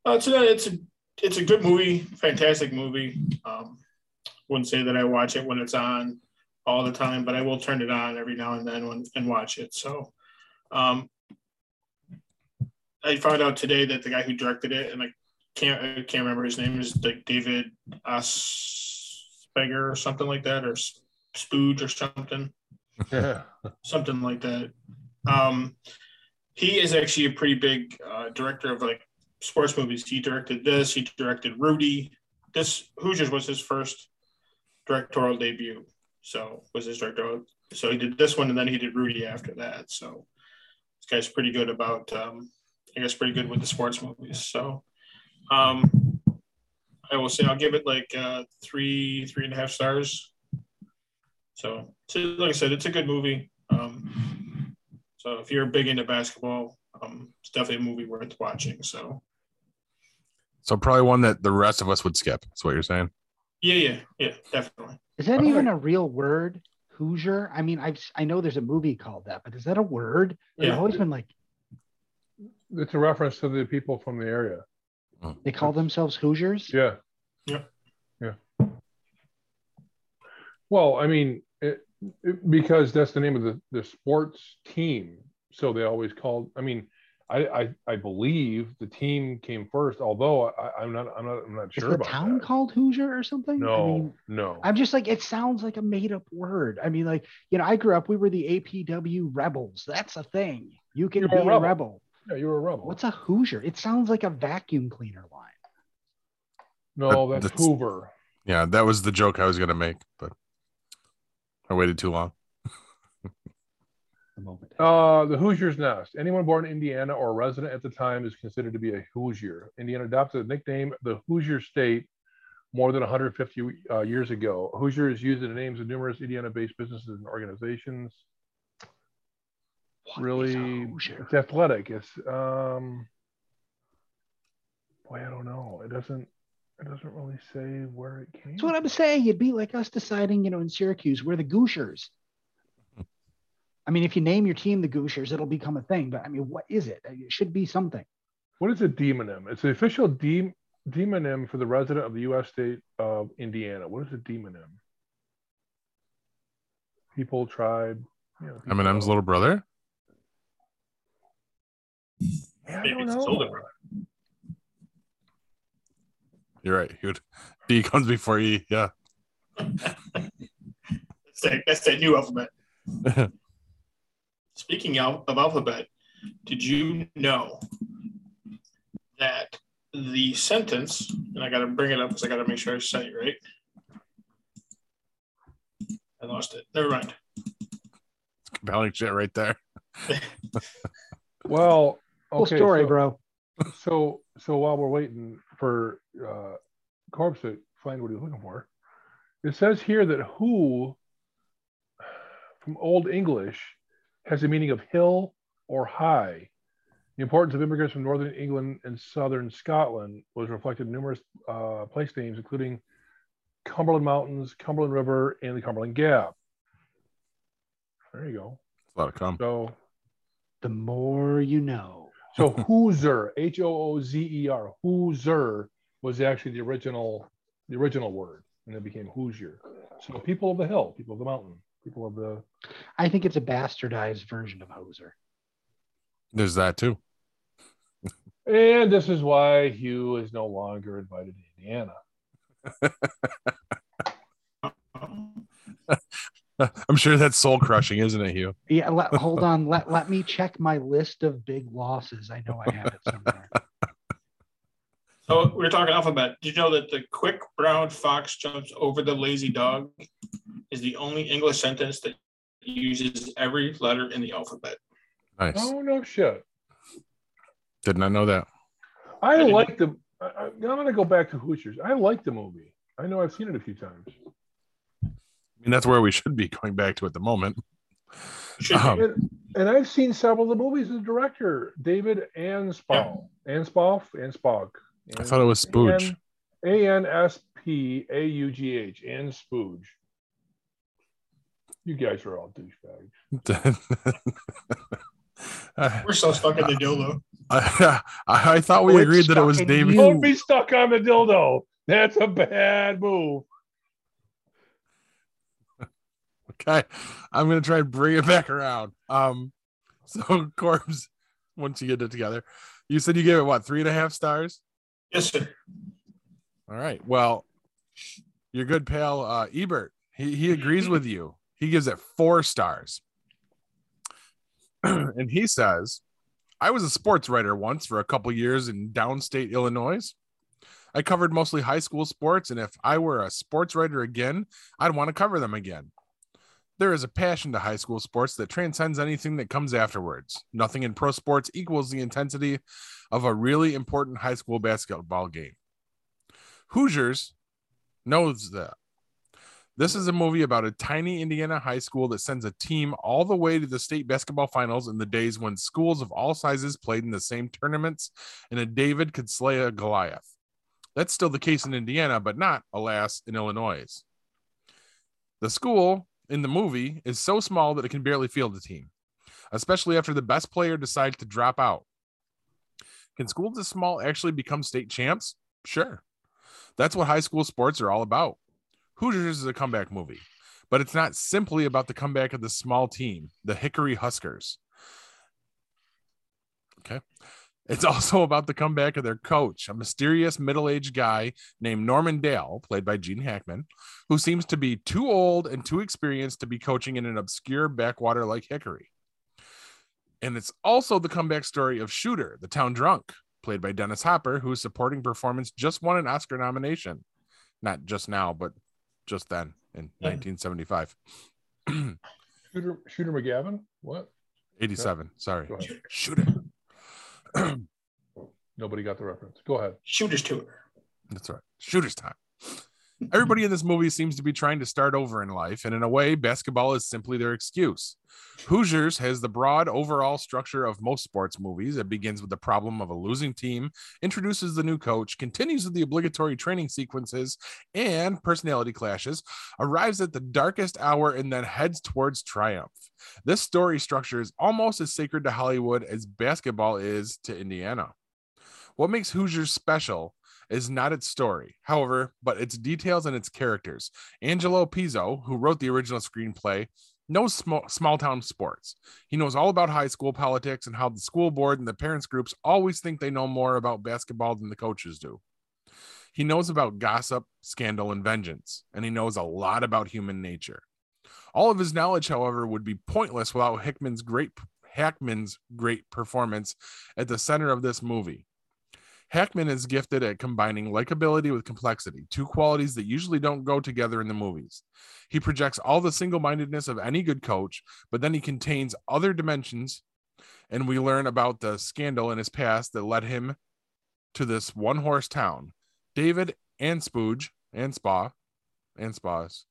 Uh, it's a it's a it's a good movie, fantastic movie. Um, wouldn't say that I watch it when it's on all the time, but I will turn it on every now and then when, and watch it. So, um, I found out today that the guy who directed it, and I can't I can't remember his name, is like David Aspeger or something like that, or Spooge or something Yeah. something like that. Um, he is actually a pretty big uh, director of like sports movies. He directed this. He directed Rudy. This Hoosiers was his first directorial debut. So was his directorial. So he did this one, and then he did Rudy after that. So this guy's pretty good about. Um, I guess pretty good with the sports movies. So um, I will say I'll give it like uh, three, three and a half stars. So, so like I said, it's a good movie. Um, so if you're big into basketball, um, it's definitely a movie worth watching. So So probably one that the rest of us would skip. That's what you're saying. yeah, yeah, yeah, definitely. Is that All even right. a real word? Hoosier? I mean, I've I know there's a movie called that, but is that a word? I've always been like It's a reference to the people from the area. Mm. they call themselves Hoosiers. Yeah. Yep. Yeah. Well, I mean, it, it- because that's the name of the, the sports team. So they always called, I mean, I, I, I believe the team came first, although I, I'm not, I'm not, I'm not Is sure the about town that. called Hoosier or something? No, I mean, no. I'm just like it sounds like a made up word. I mean, like you know, I grew up. We were the APW rebels. That's a thing. You can You're be a a rebel. Rebel. yeah, you were a rebel. What's a Hoosier? It sounds like a vacuum cleaner line. no, That- that's that's- Hoover. Yeah, that was the joke I was gonna make, but I waited too long. The moment. Uh, the Hoosiers Nest. Anyone born in Indiana or a resident at the time is considered to be a Hoosier. Indiana adopted the nickname the Hoosier State more than 150 uh, years ago. Hoosier is used in the names of numerous Indiana-based businesses and organizations. What is a really, it's athletic. It's um, boy, I don't know. It doesn't. It doesn't really say where it came. That's what I'm saying. It'd be like us deciding, you know, in Syracuse, we're the Goosers. I mean, if you name your team the Goosers, it'll become a thing. But I mean, what is it? It should be something. What is a demonym? It's the official de- demonym for the resident of the U.S. state of Indiana. What is a demonym? People, tribe. You know, people- Eminem's little brother. Yeah, I Maybe don't it's his know. older brother. You're right. He would, D comes before E. Yeah. That's that, that's that new alphabet. Speaking of, of alphabet, did you know that the sentence, and I got to bring it up because I got to make sure I say it right. I lost it. Never mind. It's Compelling shit right there. Well, Cool okay, story, so, bro. so so while we're waiting for uh, Corbs to find what he's looking for, it says here that who from Old English has the meaning of hill or high. The importance of immigrants from northern England and southern Scotland was reflected in numerous uh, place names, including Cumberland Mountains, Cumberland River, and the Cumberland Gap. There you go. A lot of cum. So The more you know. So Hooser, H O O Z E R, Hooser was actually the original, the original word, and it became Hoosier. So people of the hill, people of the mountain, people of the. I think it's a bastardized version of Hoser. There's that too. And this is why Hugh is no longer invited to Indiana. I'm sure that's soul crushing, isn't it, Hugh? Yeah, let, hold on. Let let me check my list of big losses. I know I have it somewhere. So we are talking alphabet. Did you know that the quick brown fox jumps over the lazy dog is the only English sentence that uses every letter in the alphabet? Nice. Oh no shit! Did not know that. I didn't- like the. I, I- I'm gonna go back to Hoosiers. I like the movie. I know I've seen it a few times. I mean, that's where we should be going back to at the moment. Um, And, and I've seen several of the movies a director, David Anspaugh, Anspaugh, Anspaugh. I thought it was Spooge. A N S P A U G H, and Spooge. You guys are all douchebags. We're so stuck in the dildo. I, I thought we it's agreed that it was David. Don't be stuck on the dildo. That's a bad move. Okay, I'm gonna try and bring it back around. Um, so Corbs, once you get it together, you said you gave it what three and a half stars. Yes, sir. All right. Well, your good pal uh, Ebert, he he agrees with you. He gives it four stars, and he says, "I was a sports writer once for a couple years in downstate Illinois. I covered mostly high school sports, and if I were a sports writer again, I'd want to cover them again." There is a passion to high school sports that transcends anything that comes afterwards. Nothing in pro sports equals the intensity of a really important high school basketball game. Hoosiers knows that. This is a movie about a tiny Indiana high school that sends a team all the way to the state basketball finals in the days when schools of all sizes played in the same tournaments and a David could slay a Goliath. That's still the case in Indiana, but not, alas, in Illinois. The school in the movie is so small that it can barely field a team, especially after the best player decides to drop out. Can schools this small actually become state champs? Sure. That's what high school sports are all about. Hoosiers is a comeback movie, but it's not simply about the comeback of the small team, the Hickory Huskers. Okay. It's also about the comeback of their coach, a mysterious middle aged guy named Norman Dale, played by Gene Hackman, who seems to be too old and too experienced to be coaching in an obscure backwater like Hickory. And it's also the comeback story of Shooter, the town drunk, played by Dennis Hopper, whose supporting performance just won an Oscar nomination. Not just now, but just then in Yeah. 1975. Shooter, Shooter McGavin. What? 87. Sorry. Shooter. Nobody got the reference. Go ahead. Shooters tour. That's right. Shooter's time. Everybody in this movie seems to be trying to start over in life, and in a way, basketball is simply their excuse. Hoosiers has the broad overall structure of most sports movies. It begins with the problem of a losing team, introduces the new coach, continues with the obligatory training sequences and personality clashes, arrives at the darkest hour, and then heads towards triumph. This story structure is almost as sacred to Hollywood as basketball is to Indiana. What makes Hoosiers special is not its story, however, but its details and its characters. Angelo Pizzo, who wrote the original screenplay, knows small, small town sports. He knows all about high school politics and how the school board and the parents groups always think they know more about basketball than the coaches do. He knows about gossip, scandal, and vengeance, and he knows a lot about human nature. All of his knowledge, however, would be pointless without Hickman's great Hackman's great performance at the center of this movie. Hackman is gifted at combining likability with complexity, two qualities that usually don't go together in the movies. He projects all the single mindedness of any good coach, but then he contains other dimensions, and we learn about the scandal in his past that led him to this one horse town. David and Spooge and Spa and Spas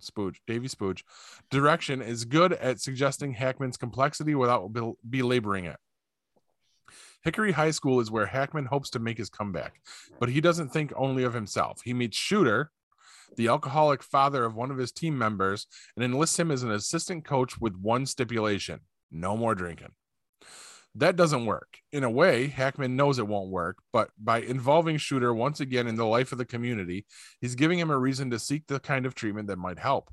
Spooge, Davy Spooge, direction is good at suggesting Hackman's complexity without bel- belaboring it. Hickory High School is where Hackman hopes to make his comeback, but he doesn't think only of himself. He meets Shooter, the alcoholic father of one of his team members, and enlists him as an assistant coach with one stipulation no more drinking. That doesn't work. In a way, Hackman knows it won't work, but by involving Shooter once again in the life of the community, he's giving him a reason to seek the kind of treatment that might help.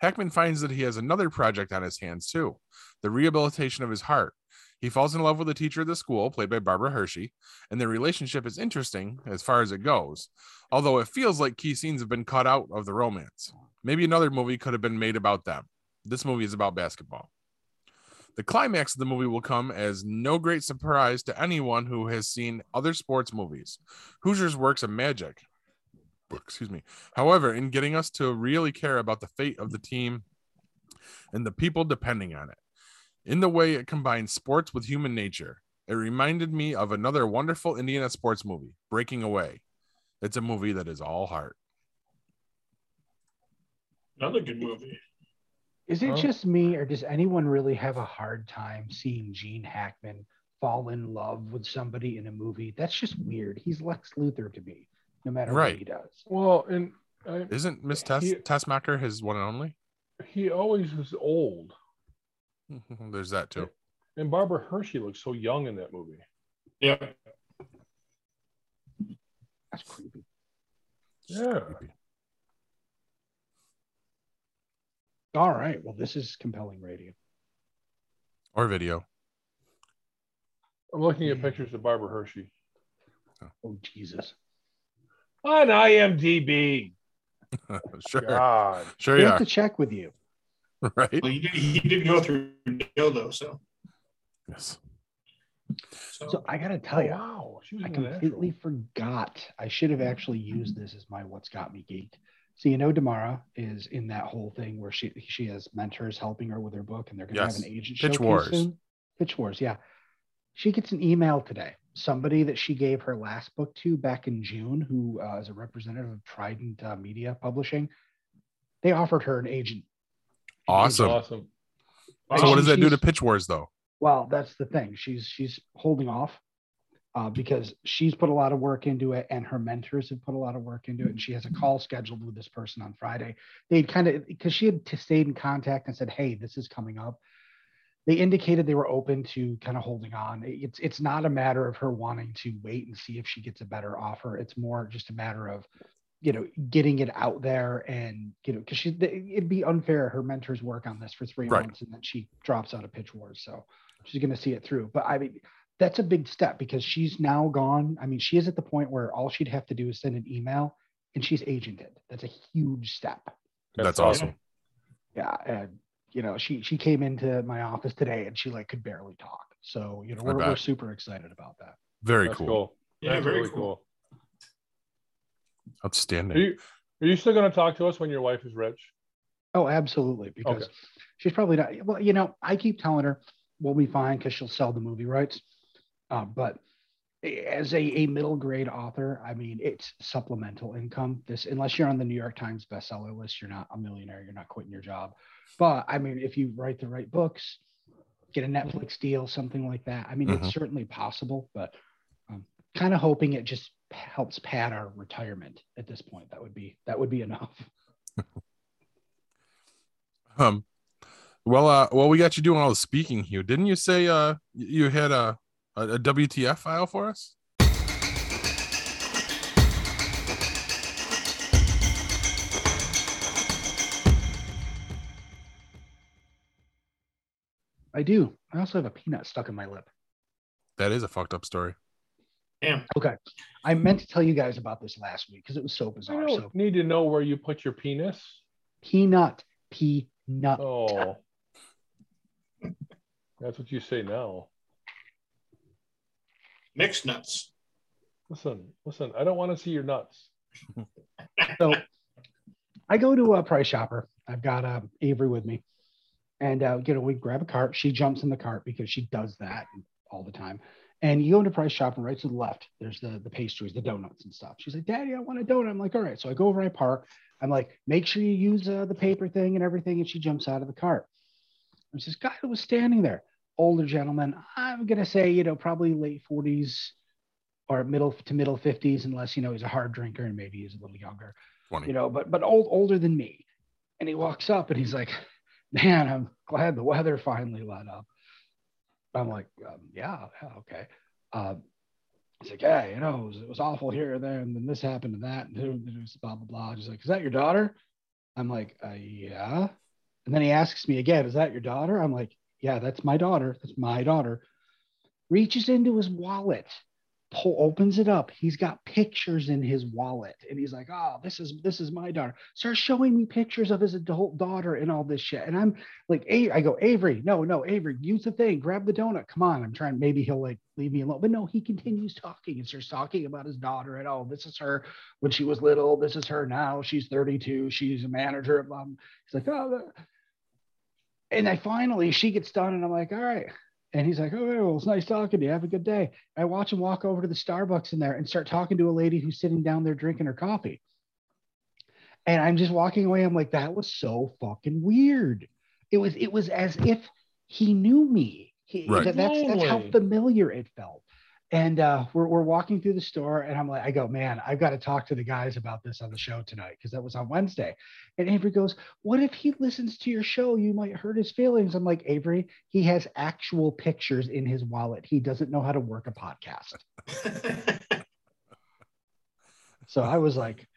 Hackman finds that he has another project on his hands too the rehabilitation of his heart. He falls in love with a teacher at the school, played by Barbara Hershey, and their relationship is interesting as far as it goes, although it feels like key scenes have been cut out of the romance. Maybe another movie could have been made about them. This movie is about basketball. The climax of the movie will come as no great surprise to anyone who has seen other sports movies. Hoosiers works of magic. Excuse me. However, in getting us to really care about the fate of the team and the people depending on it, in the way it combines sports with human nature, it reminded me of another wonderful Indiana sports movie, Breaking Away. It's a movie that is all heart. Another good movie. Is it Huh? just me, or does anyone really have a hard time seeing Gene Hackman fall in love with somebody in a movie? That's just weird. He's Lex Luthor to me, no matter Right. what he does. Well, and I, Isn't Miss Tess He- Tessmacher his one and only? he always was old. There's that too. And Barbara Hershey looks so young in that movie. Yeah. That's creepy. Yeah. Creepy. All right. Well, this is compelling radio. Or video. I'm looking at pictures of Barbara Hershey Oh Jesus. on IMDb. sure. God. Sure, We yeah. have to check with you. right? Well, he did, he did go through dildo, so. Yes. so. So I gotta Oh, tell you, wow. I completely natural. forgot. I should have actually used this as my what's got me geeked. So you know, Damara is in that whole thing where she she has mentors helping her with her book, and they're going to Yes. have an agent Pitch showcase Wars. soon. Pitch Wars, yeah. She gets an email today. Somebody that she gave her last book to back in June, who uh, is a representative of Trident uh, Media Publishing, they offered her an agent. Awesome. Awesome. So what does that do to Pitch Wars though? Well, that's the thing. She's she's holding off uh, because she's put a lot of work into it, and her mentors have put a lot of work into it. And she has a call scheduled with this person on Friday. They'd kind of because she had t- stayed in contact and said, "Hey, this is coming up." They indicated they were open to kind of holding on. It's it's not a matter of her wanting to wait and see if she gets a better offer. It's more just a matter of you know getting it out there and you know because she it'd be unfair her mentors work on this for three Right. months and then she drops out of pitch wars so she's going to see it through but i mean that's a big step because she's now gone i mean she is at the point where all she'd have to do is send an email and she's agented that's a huge step That's awesome. yeah and you know she she came into my office today and she like could barely talk so you know we're, we're super excited about that Very That's cool. cool. Yeah, That's very really cool. Are Outstanding. you, are you still going to talk to us when your wife is rich? Oh, absolutely. Because Okay. she's probably not. Well, you know, I keep telling her we'll be fine because she'll sell the movie rights. Uh, but as a, a middle grade author, I mean, it's supplemental income. This, unless you're on the New York Times bestseller list, you're not a millionaire. You're not quitting your job. But I mean, if you write the right books, get a Netflix deal, something like that. I mean, Mhm. it's certainly possible. But um, kind of hoping it just helps pad our retirement at this point. That would be that would be enough. Um, well, uh, well, we got you doing all the speaking here. Didn't you say uh you had a a, a WTF file for us? I do. I also have a peanut stuck in my lip. That is a fucked up story. Damn. Okay. I meant to tell you guys about this last week because it was so I bizarre. don't So need to know where you put your penis. peanut, Peanut. Oh. That's what you say now. Mixed nuts. Listen, listen, I don't want to see your nuts. So I go to a Price Chopper. I've got uh, Avery with me. And, uh, you know, we grab a cart. She jumps in the cart because she does that all the time. And you go into Price Chop and right to the left, there's the, the pastries, the donuts and stuff. She's like, Daddy, I want a donut. I'm like, all right. So I go over, I park. I'm like, make sure you use uh, the paper thing and everything. And she jumps out of the cart. There's this guy who was standing there, older gentleman. I'm going to say, you know, probably late 40s or middle to middle 50s, unless, you know, he's a hard drinker and maybe he's a little younger, 20. you know, but, but old, older than me. And he walks up and he's like, man, I'm glad the weather finally let up. I'm like, um, yeah, yeah, okay. Um, he's like, yeah, you know, it was, it was awful here and there, and then this happened and that, and it was blah blah blah. He's like, is that your daughter? I'm like, uh, yeah. And then he asks me again, is that your daughter? I'm like, yeah, that's my daughter. That's my daughter. Reaches into his wallet, pull, opens it up. He's got pictures in his wallet, and he's like, oh, this is this is my daughter. Starts showing me pictures of his adult daughter and all this shit, and I'm like, A- I go, Avery, no, no, Avery, use the thing, grab the donut. Come on. I'm trying, maybe he'll like leave me alone. But no, he continues talking and starts talking about his daughter and oh, this is her when she was little. This is her now. She's 32. She's a manager of um, he's like, oh, the-" and I finally she gets done, and I'm like, all right. And he's like, oh, well, it's nice talking to you. Have a good day. I watch him walk over to the Starbucks in there and start talking to a lady who's sitting down there drinking her coffee. And I'm just walking away. I'm like, that was so fucking weird. It was, it was as if he knew me. He, Right. that- that's that's how familiar it felt. And uh, we're, we're walking through the store, and I'm like, I go, man, I've got to talk to the guys about this on the show tonight because that was on Wednesday. And Avery goes, What if he listens to your show? You might hurt his feelings. I'm like, Avery, he has actual pictures in his wallet. He doesn't know how to work a podcast. So I was like,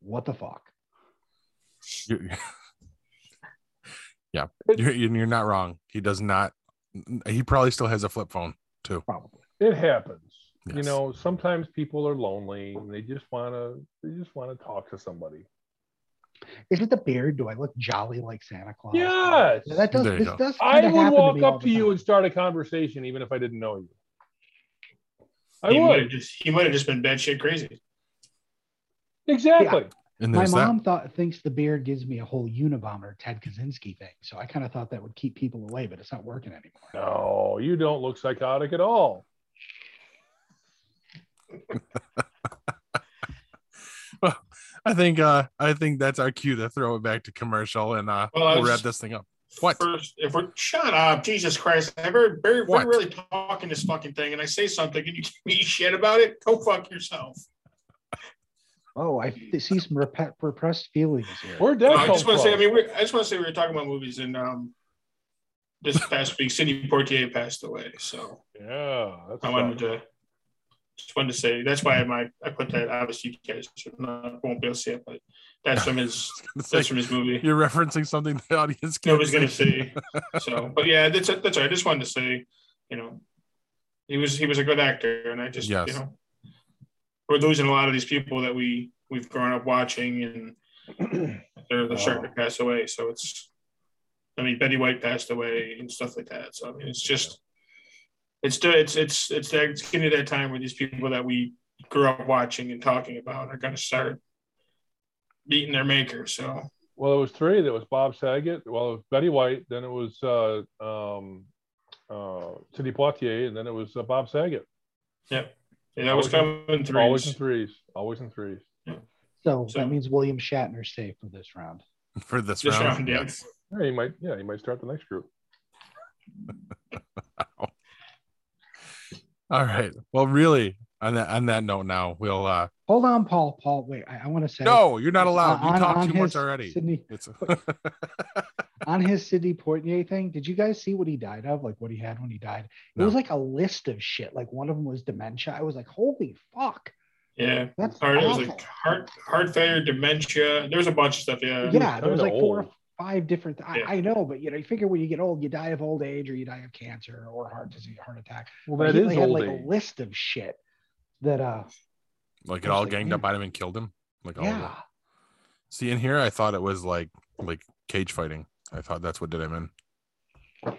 What the fuck? You- yeah, you're, you're not wrong. He does not. He probably still has a flip phone too. Probably. It happens. You know, sometimes people are lonely and they just wanna they just want to talk to somebody. Is it the beard? Do I look jolly like Santa Claus? Yes. That does There you this go. does I would walk me all up to you time. and start a conversation even if I didn't know you. I he might have would. just he might have just been batshit crazy. Exactly. And My there's that. mom thought thinks the beard gives me a whole Unabomber Ted Kaczynski thing. So I kind of thought that would keep people away, but it's not working anymore. No, you don't look psychotic at all. I think. Uh, I think that's our cue to throw it back to commercial, and uh, Well, we'll wrap this thing up. What? First, if we're shut up, Jesus Christ! I ever very, What? very really talking this fucking thing, and I say something, and you give me shit about it. Go fuck yourself. Oh, I see some rep- repressed feelings here. We're No. I just want to say, I mean, we I just want to say we were talking about movies, and um, this past week, Sidney Poitier passed away. So yeah, that's I wanted to just wanted to say that's why my I put that. Obviously, you guys not, won't be able to see it, but that's from his that's from his movie. You're referencing something the audience can't was gonna see. So, but yeah, that's that's all right. I just wanted to say, you know, he was he was a good actor, and I just Yes. you know, we're losing a lot of these people that we we've grown up watching, and they're they're starting to pass away. So it's, I mean, Betty White passed away and stuff like that. So I mean, it's just, it's it's it's it's that it's getting to that time where these people that we grew up watching and talking about are going to start beating their maker. So Well, it was three. There was Bob Saget. Well, it was Betty White. Then it was uh, um, uh, Sidney Poitier, and then it was uh, Bob Saget. Yep. Yeah, that was coming Always in threes. threes. Always in threes. So, So- that means William Shatner's safe for this round. for this, This round. round, yes. Yeah, he might. Yeah, he might start the next group. All right. Well, really, on that on that note, now we'll. uh Hold on, Paul. Paul, wait, I, I want to say No, you're not allowed. You on- talked on too much already. Sidney, It's on his Sidney Poitier thing, did you guys see what he died of? Like what he had when he died? It No. was like a list of shit. Like one of them was dementia. I was like, holy fuck. Yeah. That's Heart, it was awful. like heart heart failure, dementia. There's a bunch of stuff. Yeah. yeah, there was kinda like four or old. Five different. I, Yeah. I know, but you know, you figure when you get old, you die of old age, or you die of cancer, or heart disease, heart attack. Well, But that he like, had old like age. a list of shit that, uh, like it all Like, ganged man. up on him and killed him. Like all of it. yeah, See, in here, I thought it was like like cage fighting. I thought that's what did him in.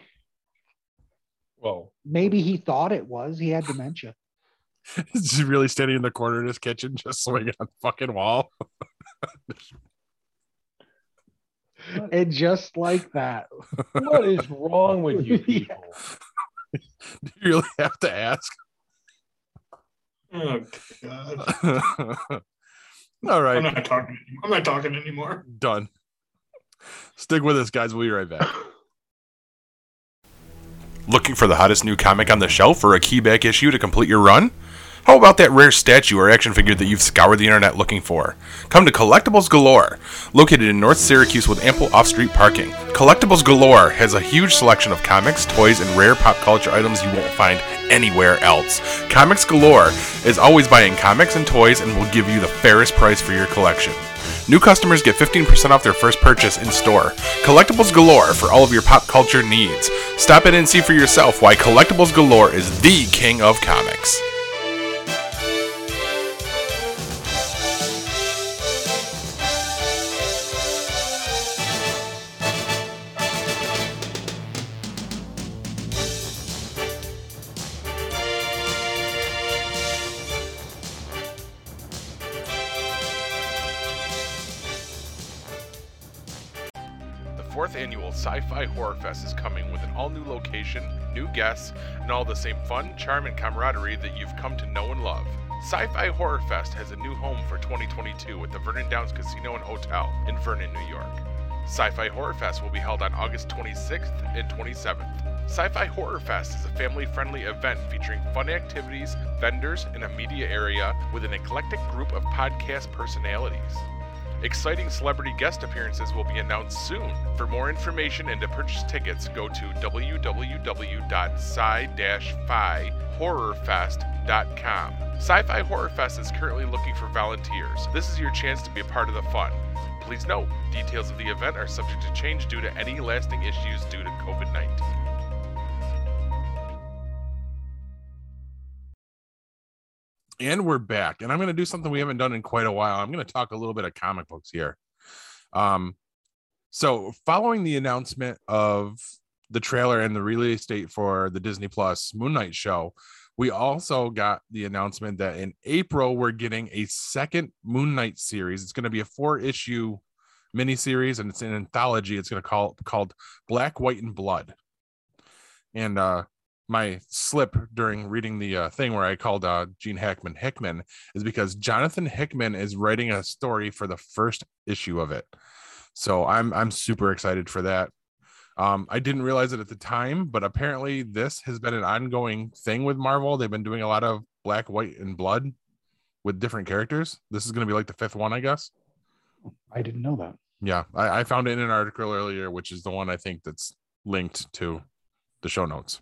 Well, Maybe he thought it was. He had dementia. Is he really standing in the corner of his kitchen, just swinging on the fucking wall? And just like that, what is wrong with you Yeah. people? Do you really have to ask? Oh god. All right. I'm not talking anymore. I'm not talking anymore. done. Stick with us, guys. We'll be right back. Looking for the hottest new comic on the shelf or a key back issue to complete your run? How about that rare statue or action figure that you've scoured the internet looking for? Come to Collectibles Galore, located in North Syracuse with ample off street parking. Collectibles Galore has a huge selection of comics, toys, and rare pop culture items you won't find anywhere else. Comics Galore is always buying comics and toys and will give you the fairest price for your collection. New customers get 15% off their first purchase in store. Collectibles Galore for all of your pop culture needs. Stop in and see for yourself why Collectibles Galore is the king of comics. Fi Horror Fest is coming with an all new location, new guests, and all the same fun, charm, and camaraderie that you've come to know and love. Sci Fi Horror Fest has a new home for 2022 at the Vernon Downs Casino and Hotel in Vernon, New York. Sci Fi Horror Fest will be held on August 26th and 27th. Sci Fi Horror Fest is a family friendly event featuring fun activities, vendors, and a media area with an eclectic group of podcast personalities. Exciting celebrity guest appearances will be announced soon. For more information and to purchase tickets, go to www.sci-fi-horrorfest.com. Sci-Fi Horror Fest is currently looking for volunteers. This is your chance to be a part of the fun. Please note, details of the event are subject to change due to any lasting issues due to COVID-19. And we're back. And I'm going to do something we haven't done in quite a while. I'm going to talk a little bit of comic books here. Um, so, following the announcement of the trailer and the release date for the Disney Plus Moon Knight show, we also got the announcement that in April we're getting a second Moon Knight series. It's going to be a four issue miniseries and it's an anthology. It's going to call called Black, White, and Blood. And uh, my slip during reading the uh, thing where I called uh, Gene Hackman Hickman is because Jonathan Hickman is writing a story for the first issue of it. So I'm I'm super excited for that. Um, I didn't realize it at the time, but apparently this has been an ongoing thing with Marvel. They've been doing a lot of black, white, and blood with different characters. This is going to be like the fifth one, I guess. I didn't know that. Yeah, I, I found it in an article earlier, which is the one I think that's linked to the show notes.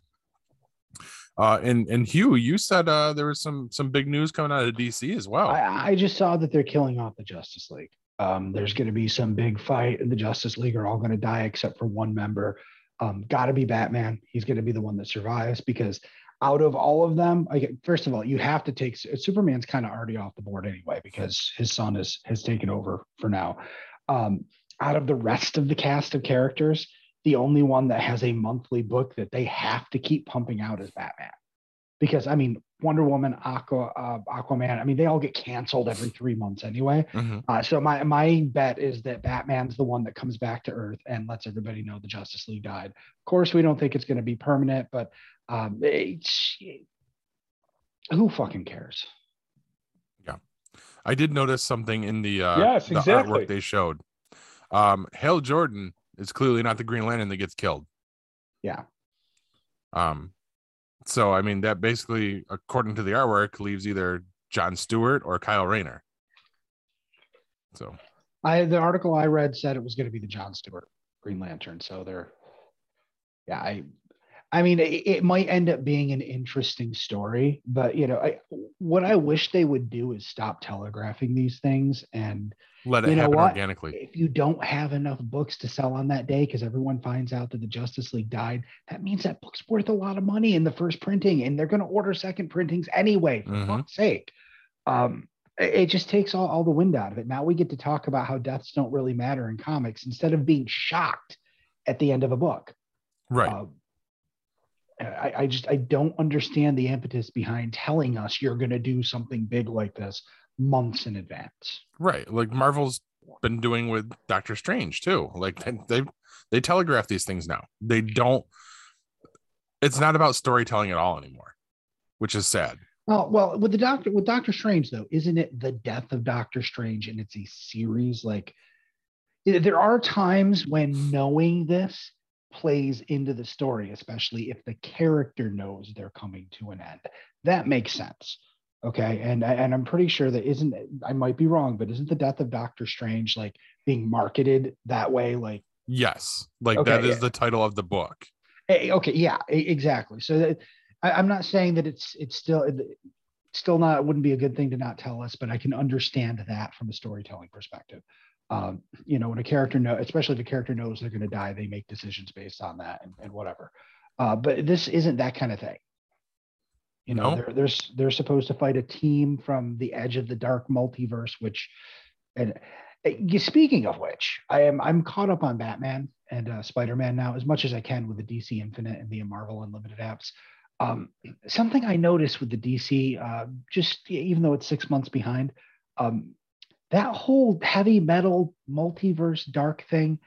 Uh, and and Hugh, you said uh, there was some some big news coming out of DC as well. I, I just saw that they're killing off the Justice League. Um, there's going to be some big fight, and the Justice League are all going to die except for one member. Um, Got to be Batman. He's going to be the one that survives because out of all of them, I, first of all, you have to take Superman's kind of already off the board anyway because his son is has taken over for now. Um, out of the rest of the cast of characters, the only one that has a monthly book that they have to keep pumping out is Batman. Because I mean, Wonder Woman, Aqua, uh, Aquaman. I mean, they all get canceled every three months anyway. Mhm. Uh, so my my bet is that Batman's the one that comes back to Earth and lets everybody know the Justice League died. Of course, we don't think it's going to be permanent, but um, it's, who fucking cares? Yeah, I did notice something in the uh, Yes, the exactly. artwork they showed. Um, Hal Jordan is clearly not the Green Lantern that gets killed. Yeah. Um, so I mean that basically, according to the artwork, leaves either John Stewart or Kyle Rayner. So I the article I read said it was going to be the John Stewart Green Lantern. So they're, yeah, I, I mean, it, it might end up being an interesting story, but you know, I what I wish they would do is stop telegraphing these things and let it happen what? organically. if you don't have enough books to sell on that day because everyone finds out that the Justice League died, that means that book's worth a lot of money in the first printing, and they're going to order second printings anyway. For Mhm. fuck's sake, um, it it just takes all, all the wind out of it. Now we get to talk about how deaths don't really matter in comics instead of being shocked at the end of a book. Right. Um, I, I just I don't understand the impetus behind telling us you're going to do something big like this months in advance. right. Like Marvel's been doing with Doctor Strange too. Like they they, they telegraph these things now. They don't. It's not about storytelling at all anymore, which is sad. Well, well, with the doctor with Doctor Strange though, isn't it the death of Doctor Strange and it's a series? Like there are times when knowing this plays into the story, especially if the character knows they're coming to an end. That makes sense. Okay. And and I'm pretty sure that isn't I might be wrong, but isn't the death of Doctor Strange like being marketed that way? Like Yes, like Okay, that is yeah. the title of the book. Eh, okay yeah exactly so that, I, i'm not saying that it's it's still it- still not wouldn't be a good thing to not tell us but i can understand that from a storytelling perspective um, you know when a character know especially if a character knows they're going to die they make decisions based on that and, and whatever. Uh, but this isn't that kind of thing. You know No. they're, they're they're supposed to fight a team from the edge of the dark multiverse which and uh, you- speaking of which i am i'm caught up on batman and uh, spider-man now as much as i can with the dc infinite and the marvel unlimited apps. Um, something i noticed with the dc uh, just even though it's six months behind um, that whole heavy metal multiverse dark thing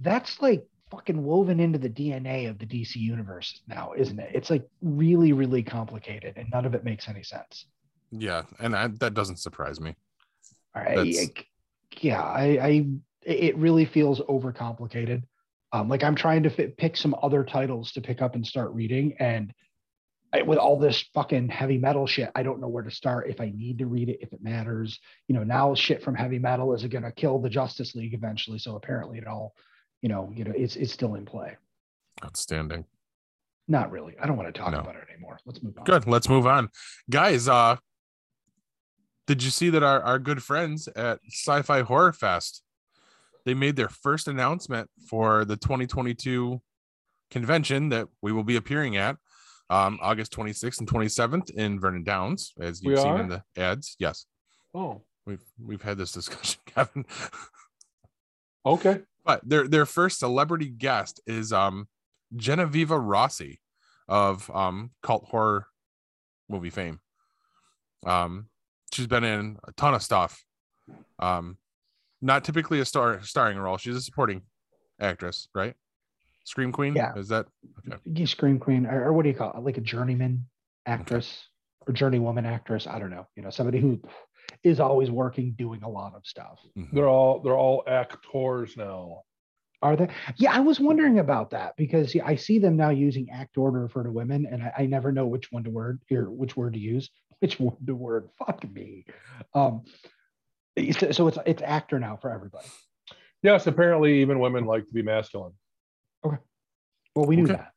that's like fucking woven into the dna of the dc universe now isn't it it's like really really complicated and none of it makes any sense Yeah, and I, that doesn't surprise me. I, I- yeah, I, I, it really feels overcomplicated. Um, like I'm trying to fit, pick some other titles to pick up and start reading, and I, with all this fucking heavy metal shit, I don't know where to start. If I need to read it, if it matters, you know, now shit from heavy metal is it going to kill the Justice League eventually. So apparently, it all, you know, you know, it's it's still in play. Outstanding. Not really. I don't want to talk No. about it anymore. Let's move on. Good. Let's move on, guys. Uh, did you see that our our good friends at Sci-Fi Horror Fest they made their first announcement for the 2022 convention that we will be appearing at um, August 26th and 27th in Vernon Downs, as you've seen are? in the ads. Yes, Oh, we've we've had this discussion, Kevin. okay. but their their first celebrity guest is um Genevieve Rossi of um cult horror movie fame. Um she's been in a ton of stuff. Um not typically a star starring role. She's a supporting actress, right? Scream Queen? Yeah. Is that okay? You scream queen, or, or what do you call it? Like a journeyman actress or journeywoman actress. I don't know. You know, somebody who is always working, doing a lot of stuff. Mhm. They're all they're all actors now. Are they? Yeah, I was wondering about that because yeah, I see them now using actor to refer to women, and I, I never know which one to word or which word to use, which one to word. Fuck me. Um, so, so it's it's actor now for everybody. Yes, apparently even women like to be masculine. Well, we knew Okay. that.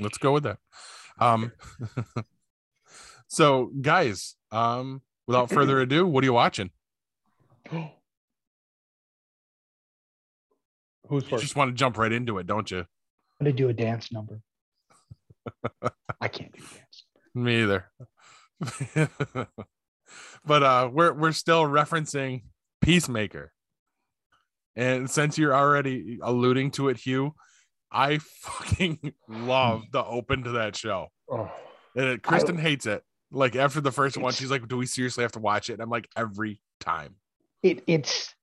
Let's go with that. Um so guys, um without further ado, what are you watching? Who's You first? just want to jump right into it, don't you? I'm gonna do a dance number. I can't do dance. Me either. but uh we're we're still referencing Peacemaker. And since you're already alluding to it, Hugh, I fucking love the open to that show. Oh, And it, Kristen hates it. Like after the first one, she's like, "Do we seriously have to watch it?" And I'm like, "Every time." it it's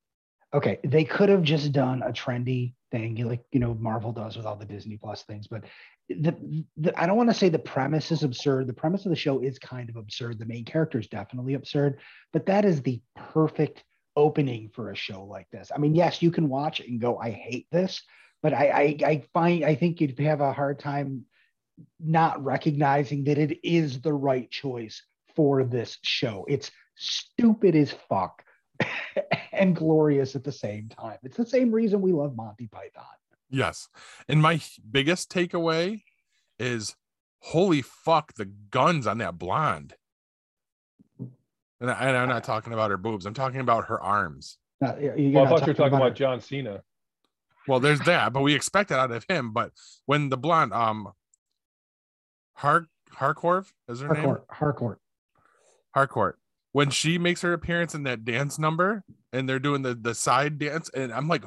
okay they could have just done a trendy thing like you know marvel does with all the disney plus things but the, the i don't want to say the premise is absurd the premise of the show is kind of absurd the main character is definitely absurd but that is the perfect opening for a show like this i mean yes you can watch it and go i hate this but i i, I find i think you'd have a hard time not recognizing that it is the right choice for this show it's stupid as fuck and glorious at the same time. It's the same reason we love Monty Python. Yes. And my biggest takeaway is holy fuck, the guns on that blonde. And, I, and I'm not talking about her boobs, I'm talking about her arms. Now, you- you're well, I thought you were talking about about John Cena. Well, there's that, but we expect it out of him. But when the blonde, um, Har Harcourt is her name? Harcourt. Harcourt. Harcourt. When she makes her appearance in that dance number and they're doing the, the side dance, and I'm like,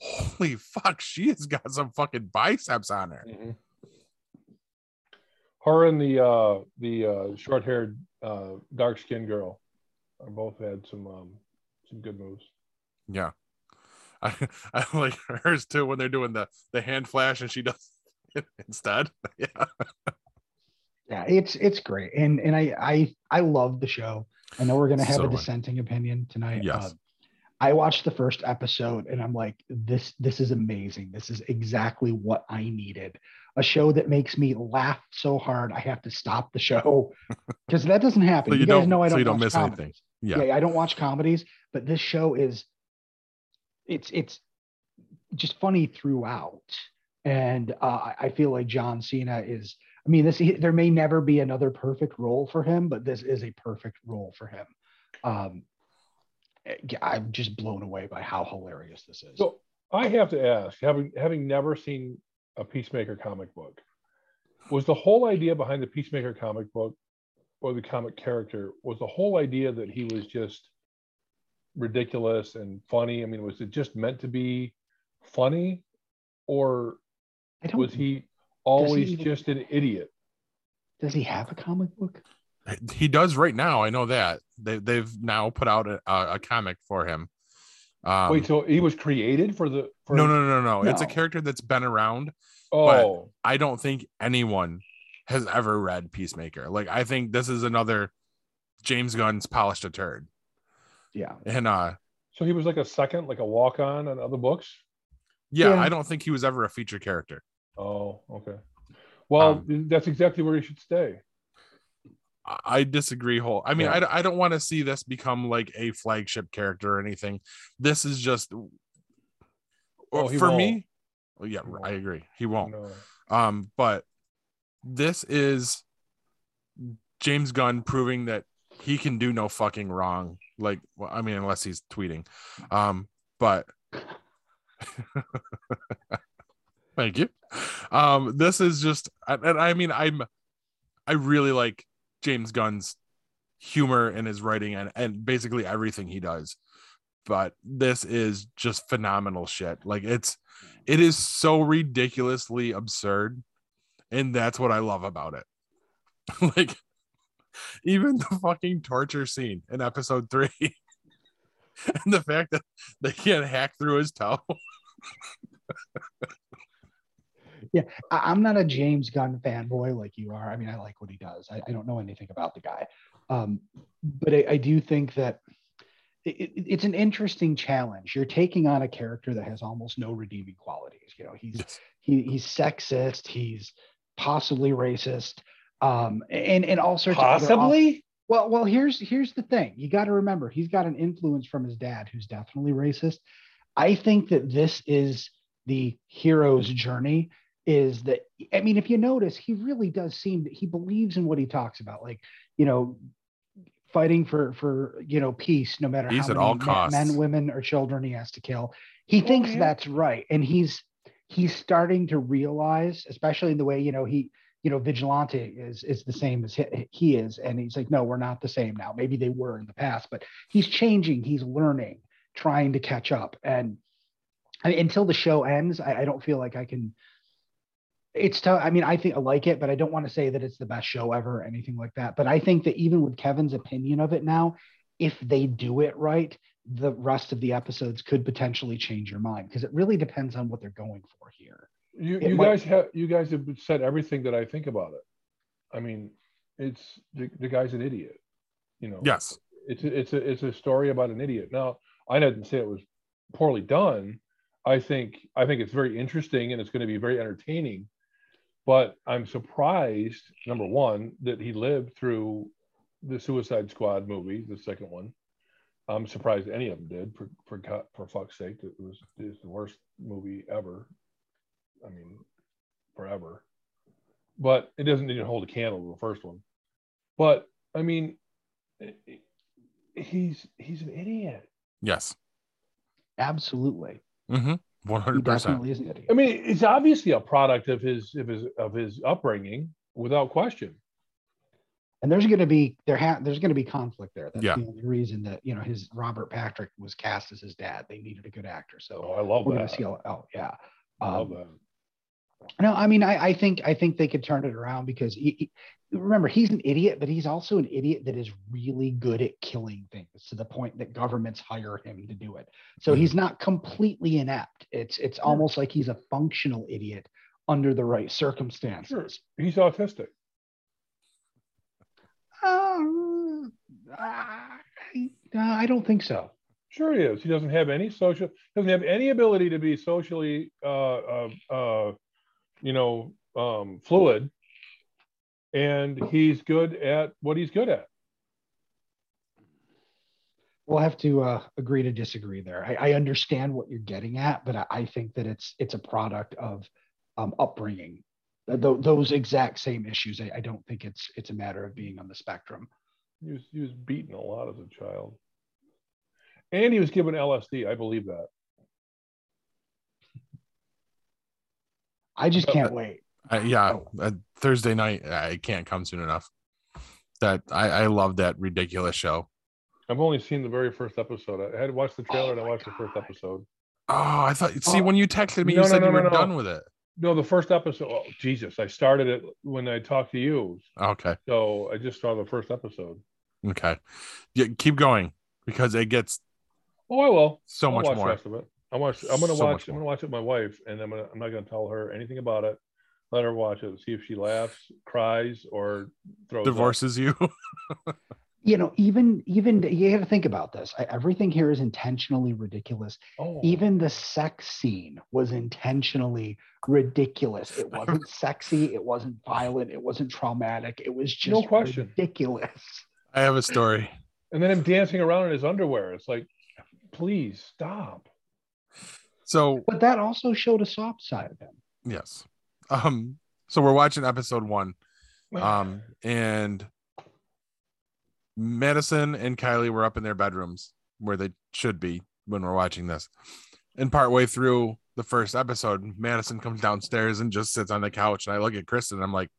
holy fuck, she has got some fucking biceps on her. Mhm. Her and the uh, the uh, short haired uh, dark skinned girl are both had some um, some good moves. Yeah. I, I like hers too when they're doing the the hand flash and she does it instead. Yeah. Yeah, it's it's great, and and I I I love the show. I know we're gonna have So a much. dissenting opinion tonight. Yes. Uh, I watched the first episode, and I'm like, this this is amazing. This is exactly what I needed. A show that makes me laugh so hard I have to stop the show because that doesn't happen. So you, you guys don't- know I don't, you don't watch miss anything. Comedies. Yeah. yeah, I don't watch comedies, but this show is it's it's just funny throughout. And uh, I- I feel like John Cena is. I mean, this he- there may never be another perfect role for him, but this is a perfect role for him. Um, I'm just blown away by how hilarious this is. So I have to ask, having having never seen a Peacemaker comic book, was the whole idea behind the Peacemaker comic book or the comic character was the whole idea that he was just ridiculous and funny? I mean, was it just meant to be funny, or I don't. was he always even- just an idiot? does he have a comic book? He does right now. I know that. They they've now put out a, a, a comic for him. Um, Wait, so he was created for the for no, no, no, no, no. It's a character that's been around. Oh, I don't think anyone has ever read Peacemaker. Like I think this is another James Gunn's polished a turd. Yeah. And uh so he was like a second, like a walk on on other books. yeah, Yeah. I don't think he was ever a feature character. Oh, okay. Well, Um, that's exactly where he should stay. I- I disagree whole. I mean, Yeah. I, I don't want to see this become like a flagship character or anything. This is just Oh, for won't. me. well, yeah, I agree. He won't. No. Um, but this is James Gunn proving that he can do no fucking wrong. Like, well, I mean, unless he's tweeting. Um, but thank you. Um, this is just, and I mean, I'm, I really like James Gunn's humor in his writing and and basically everything he does. But this is just phenomenal shit. Like it's, it is so ridiculously absurd and that's what I love about it. like even the fucking torture scene in episode three, and the fact that they can't hack through his toe. I, I'm not a James Gunn fanboy like you are. I mean, I like what he does. I, I don't know anything about the guy, um, but I, I do think that it, it- it's an interesting challenge. You're taking on a character that has almost no redeeming qualities. You know, he's Yes. he, he's sexist. He's possibly racist, um, and and all sorts of Possibly. well, well, here's here's the thing. You got to remember he's got an influence from his dad, who's definitely racist. I think that this is the hero's journey. Is that I mean, if you notice, he really does seem that he believes in what he talks about, like you know, fighting for for you know peace, no matter Peace how at many all men- costs. men, women, or children he has to kill. He thinks yeah. that's right, and he's he's starting to realize, especially in the way you know he you know vigilante is is the same as he, is. And he's like no we're not the same now. Maybe they were in the past but he's changing. He's learning trying to catch up. And I, until the show ends I, I don't feel like i can it's tough. I mean i think i like it but i don't want to say that it's the best show ever or anything like that. But i think that even with kevin's opinion of it now if they do it right the rest of the episodes could potentially change your mind because it really depends on what they're going for here You you might- guys have you guys have said everything that I think about it. I mean, it's the, the guy's an idiot. You know. Yes. It's a, it's a it's a story about an idiot. Now, I didn't say it was poorly done. I think I think it's very interesting and it's going to be very entertaining. But I'm surprised, number one, that he lived through the Suicide Squad movie, the second one. I'm surprised any of them did. For for God, for fuck's sake, it was it's the worst movie ever. I mean, forever. But it doesn't even hold a candle to the first one. But I mean, he's he's an idiot. Yes. absolutely Mm-hmm. He hundred percent. definitely is an idiot I mean, it's obviously a product of his of his of his upbringing, without question. And there's going to be there ha- there's going to be conflict there. That's Yeah. the only reason that you know his Robert Patrick was cast as his dad. They needed a good actor, so Oh, I love we're going that. to see. Oh, oh, yeah. I love Um, that. no, I mean, I, I think I think they could turn it around because he, he- remember he's an idiot, but he's also an idiot that is really good at killing things to the point that governments hire him to do it. So Mm-hmm. he's not completely inept. It's it's almost like he's a functional idiot under the right circumstances. Sure. He's autistic. I, I don't think so. Sure he is. He doesn't have any social, doesn't have any ability to be socially, uh, uh, uh, you know, um, fluid. And he's good at what he's good at. We'll have to uh, agree to disagree there. I, I understand what you're getting at, but I, I think that it's it's a product of um, upbringing. Th- tho- those exact same issues. I, I don't think it's it's a matter of being on the spectrum. He was, he was beaten a lot as a child. And he was given LSD. I believe that. I just can't wait. I, yeah, Oh. uh, Thursday night. I can't come soon enough. That I, I love that ridiculous show. I've only seen the very first episode. I had to watch the trailer Oh and I my watched the first episode. Oh, I thought. See, Oh. when you texted me, No, you no, said no, you were no, no. done with it. No, the first episode. Oh, Jesus. I started it when I talked to you. Okay, So I just saw the first episode. okay, yeah, keep going because it gets Oh, I will. so I'll much watch more. The rest of it. I watch. I'm gonna So watch. I'm gonna watch it with my wife, and I'm gonna. I'm not gonna tell her anything about it. Let her watch it. See if she laughs, cries, or throws. up. Divorces you. You know, even even you got to think about this. I, everything here is intentionally ridiculous. Oh, Even the sex scene was intentionally ridiculous. It wasn't sexy. It wasn't violent. It wasn't traumatic. It was just No question. ridiculous. I have a story. and then him dancing around in his underwear. It's like, please stop. So But that also showed a soft side of him. yes, um, so we're watching episode one, um, and Madison and Kylie were up in their bedrooms where they should be when we're watching this. And partway through the first episode, Madison comes downstairs and just sits on the couch. And I look at Kristen and I'm like,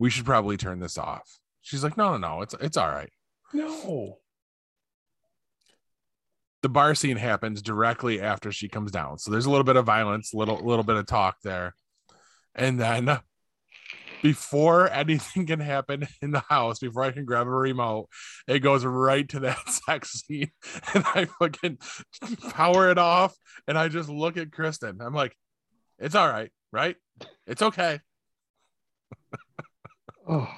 we should probably turn this off. She's like, no, no, no, it's it's all right. no. The bar scene happens directly after she comes down. So there's a little bit of violence, a little little bit of talk there. And then before anything can happen in the house, before I can grab a remote, it goes right to that sex scene. And I fucking power it off. And I just look at Kristen. I'm like, it's all right, right? It's okay. Oh,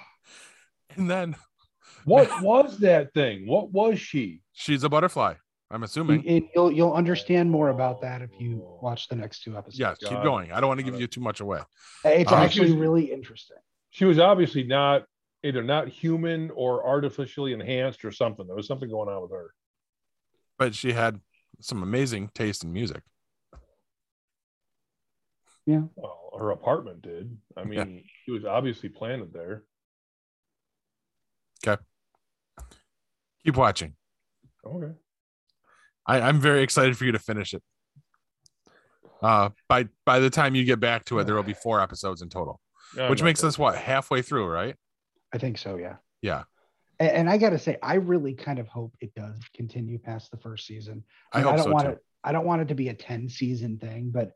And then What was that thing? What was she? she's a butterfly. I'm assuming. and you'll you'll understand more about that if you watch the next two episodes. Yes, keep going. I don't want to give you too much away. It's Um, actually really interesting. She was obviously not either not human or artificially enhanced or something. There was something going on with her. But she had some amazing taste in music. Yeah. Well, her apartment did. I mean, Yeah. she was obviously planted there. Okay. Keep watching. Okay. I, I'm very excited for you to finish it. Uh, by by the time you get back to it, there will be four episodes in total, No, which makes gonna- us what halfway through, right? I think so, yeah. Yeah, And, and I got to say, I really kind of hope it does continue past the first season. I mean, hope don't so want too. it. I don't want it to be a ten season thing, but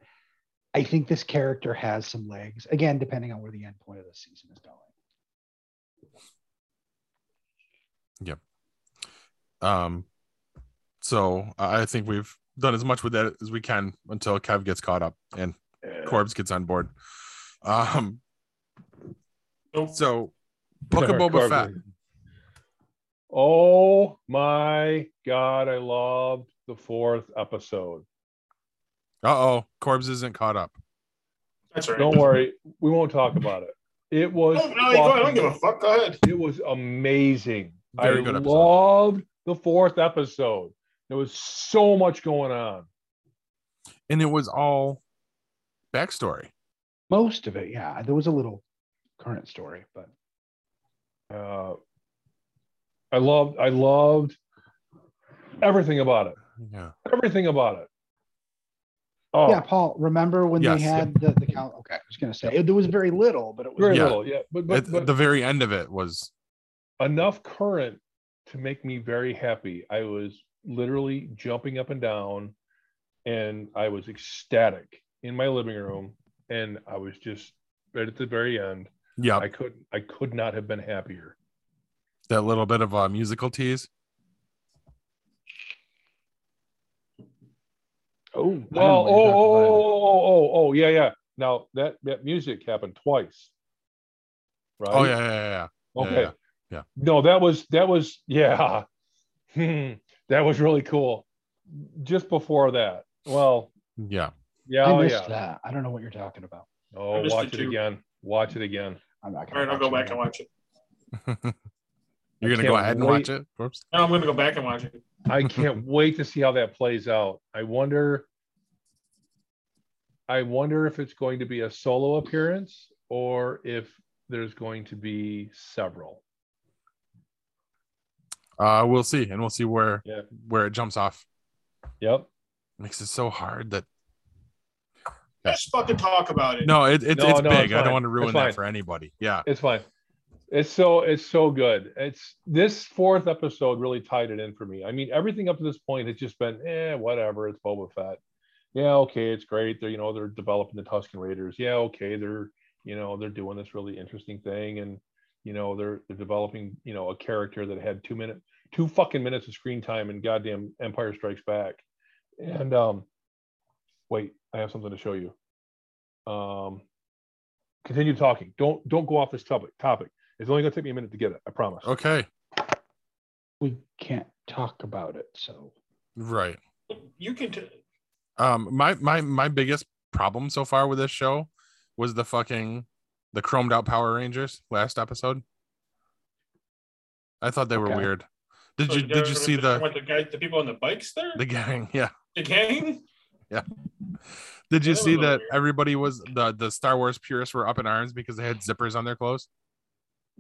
I think this character has some legs. Again, depending on where the end point of the season is going. Yep. Um, so I I think we've done as much with that as we can until Kev gets caught up and Yeah. Corbs gets on board. Um, Nope. so Book of Boba Corbin. Fett. Oh my god, I loved the fourth episode. Uh oh, Corbs isn't caught up. That's all right. Don't worry, we won't talk about it. It was No, no, you go ahead. I don't give a fuck. Go ahead. it was amazing. Very I good episode. loved the fourth episode. There was so much going on. And it was all backstory. Most of it, yeah. There was a little current story, but Uh, I loved, I loved everything about it. Yeah. Everything about it. Oh, yeah, Paul. Remember when Yes. they had the the count? Okay, I was going to say it, there was very little, but it was very Yeah. little. Yeah, but but, At but the very end of it was enough current to make me very happy. I was literally jumping up and down and I was ecstatic in my living room and I was just right at the very end. Yeah, I could I could not have been happier. that little bit of a musical tease. Oh, I don't know Well, oh, oh, oh, oh, oh, yeah, yeah. Now that that music happened twice. Right? Oh yeah, yeah, yeah. yeah. Yeah, Okay. yeah, yeah. No, that was that was yeah. Hmm. That was really cool. Just before that. Well, Yeah. yeah, I oh, missed yeah. that. I don't know what you're talking about. Oh, watch it it again. Watch it again. I'm not All gonna right, I'll go back it and watch it. You're gonna go ahead and watch it. Whoops. No, I'm gonna go back and watch it. I can't wait to see how that plays out. I wonder I wonder if it's going to be a solo appearance or if there's going to be several. Uh, we'll see, and we'll see where Yeah. where it jumps off. Yep. Makes it so hard that Just fucking talk about it. no, it, it, No, it's no, big. it's I don't want to ruin that for anybody. Yeah. It's fine. It's so it's so good. It's this fourth episode really tied it in for me. I mean, everything up to this point has just been eh, whatever. It's Boba Fett. Yeah, okay, it's great. They're you know they're developing the Tusken Raiders. Yeah, okay, they're you know they're doing this really interesting thing, and you know they're they're developing you know a character that had two minute two fucking minutes of screen time in goddamn Empire Strikes Back. And um, wait, I have something to show you. Um, continue talking. Don't don't go off this topic. Topic. It's only gonna take me a minute to get it. I promise. Okay. We can't talk about it, so Right. You can. T- Um, my my my biggest problem so far with this show was the fucking the chromed out Power Rangers last episode. I thought they were weird. Did so you did you see the with the guy, the people on the bikes there? the gang? Yeah. The gang? Yeah. Did you That see that weird. everybody was the the Star Wars purists were up in arms because they had zippers on their clothes?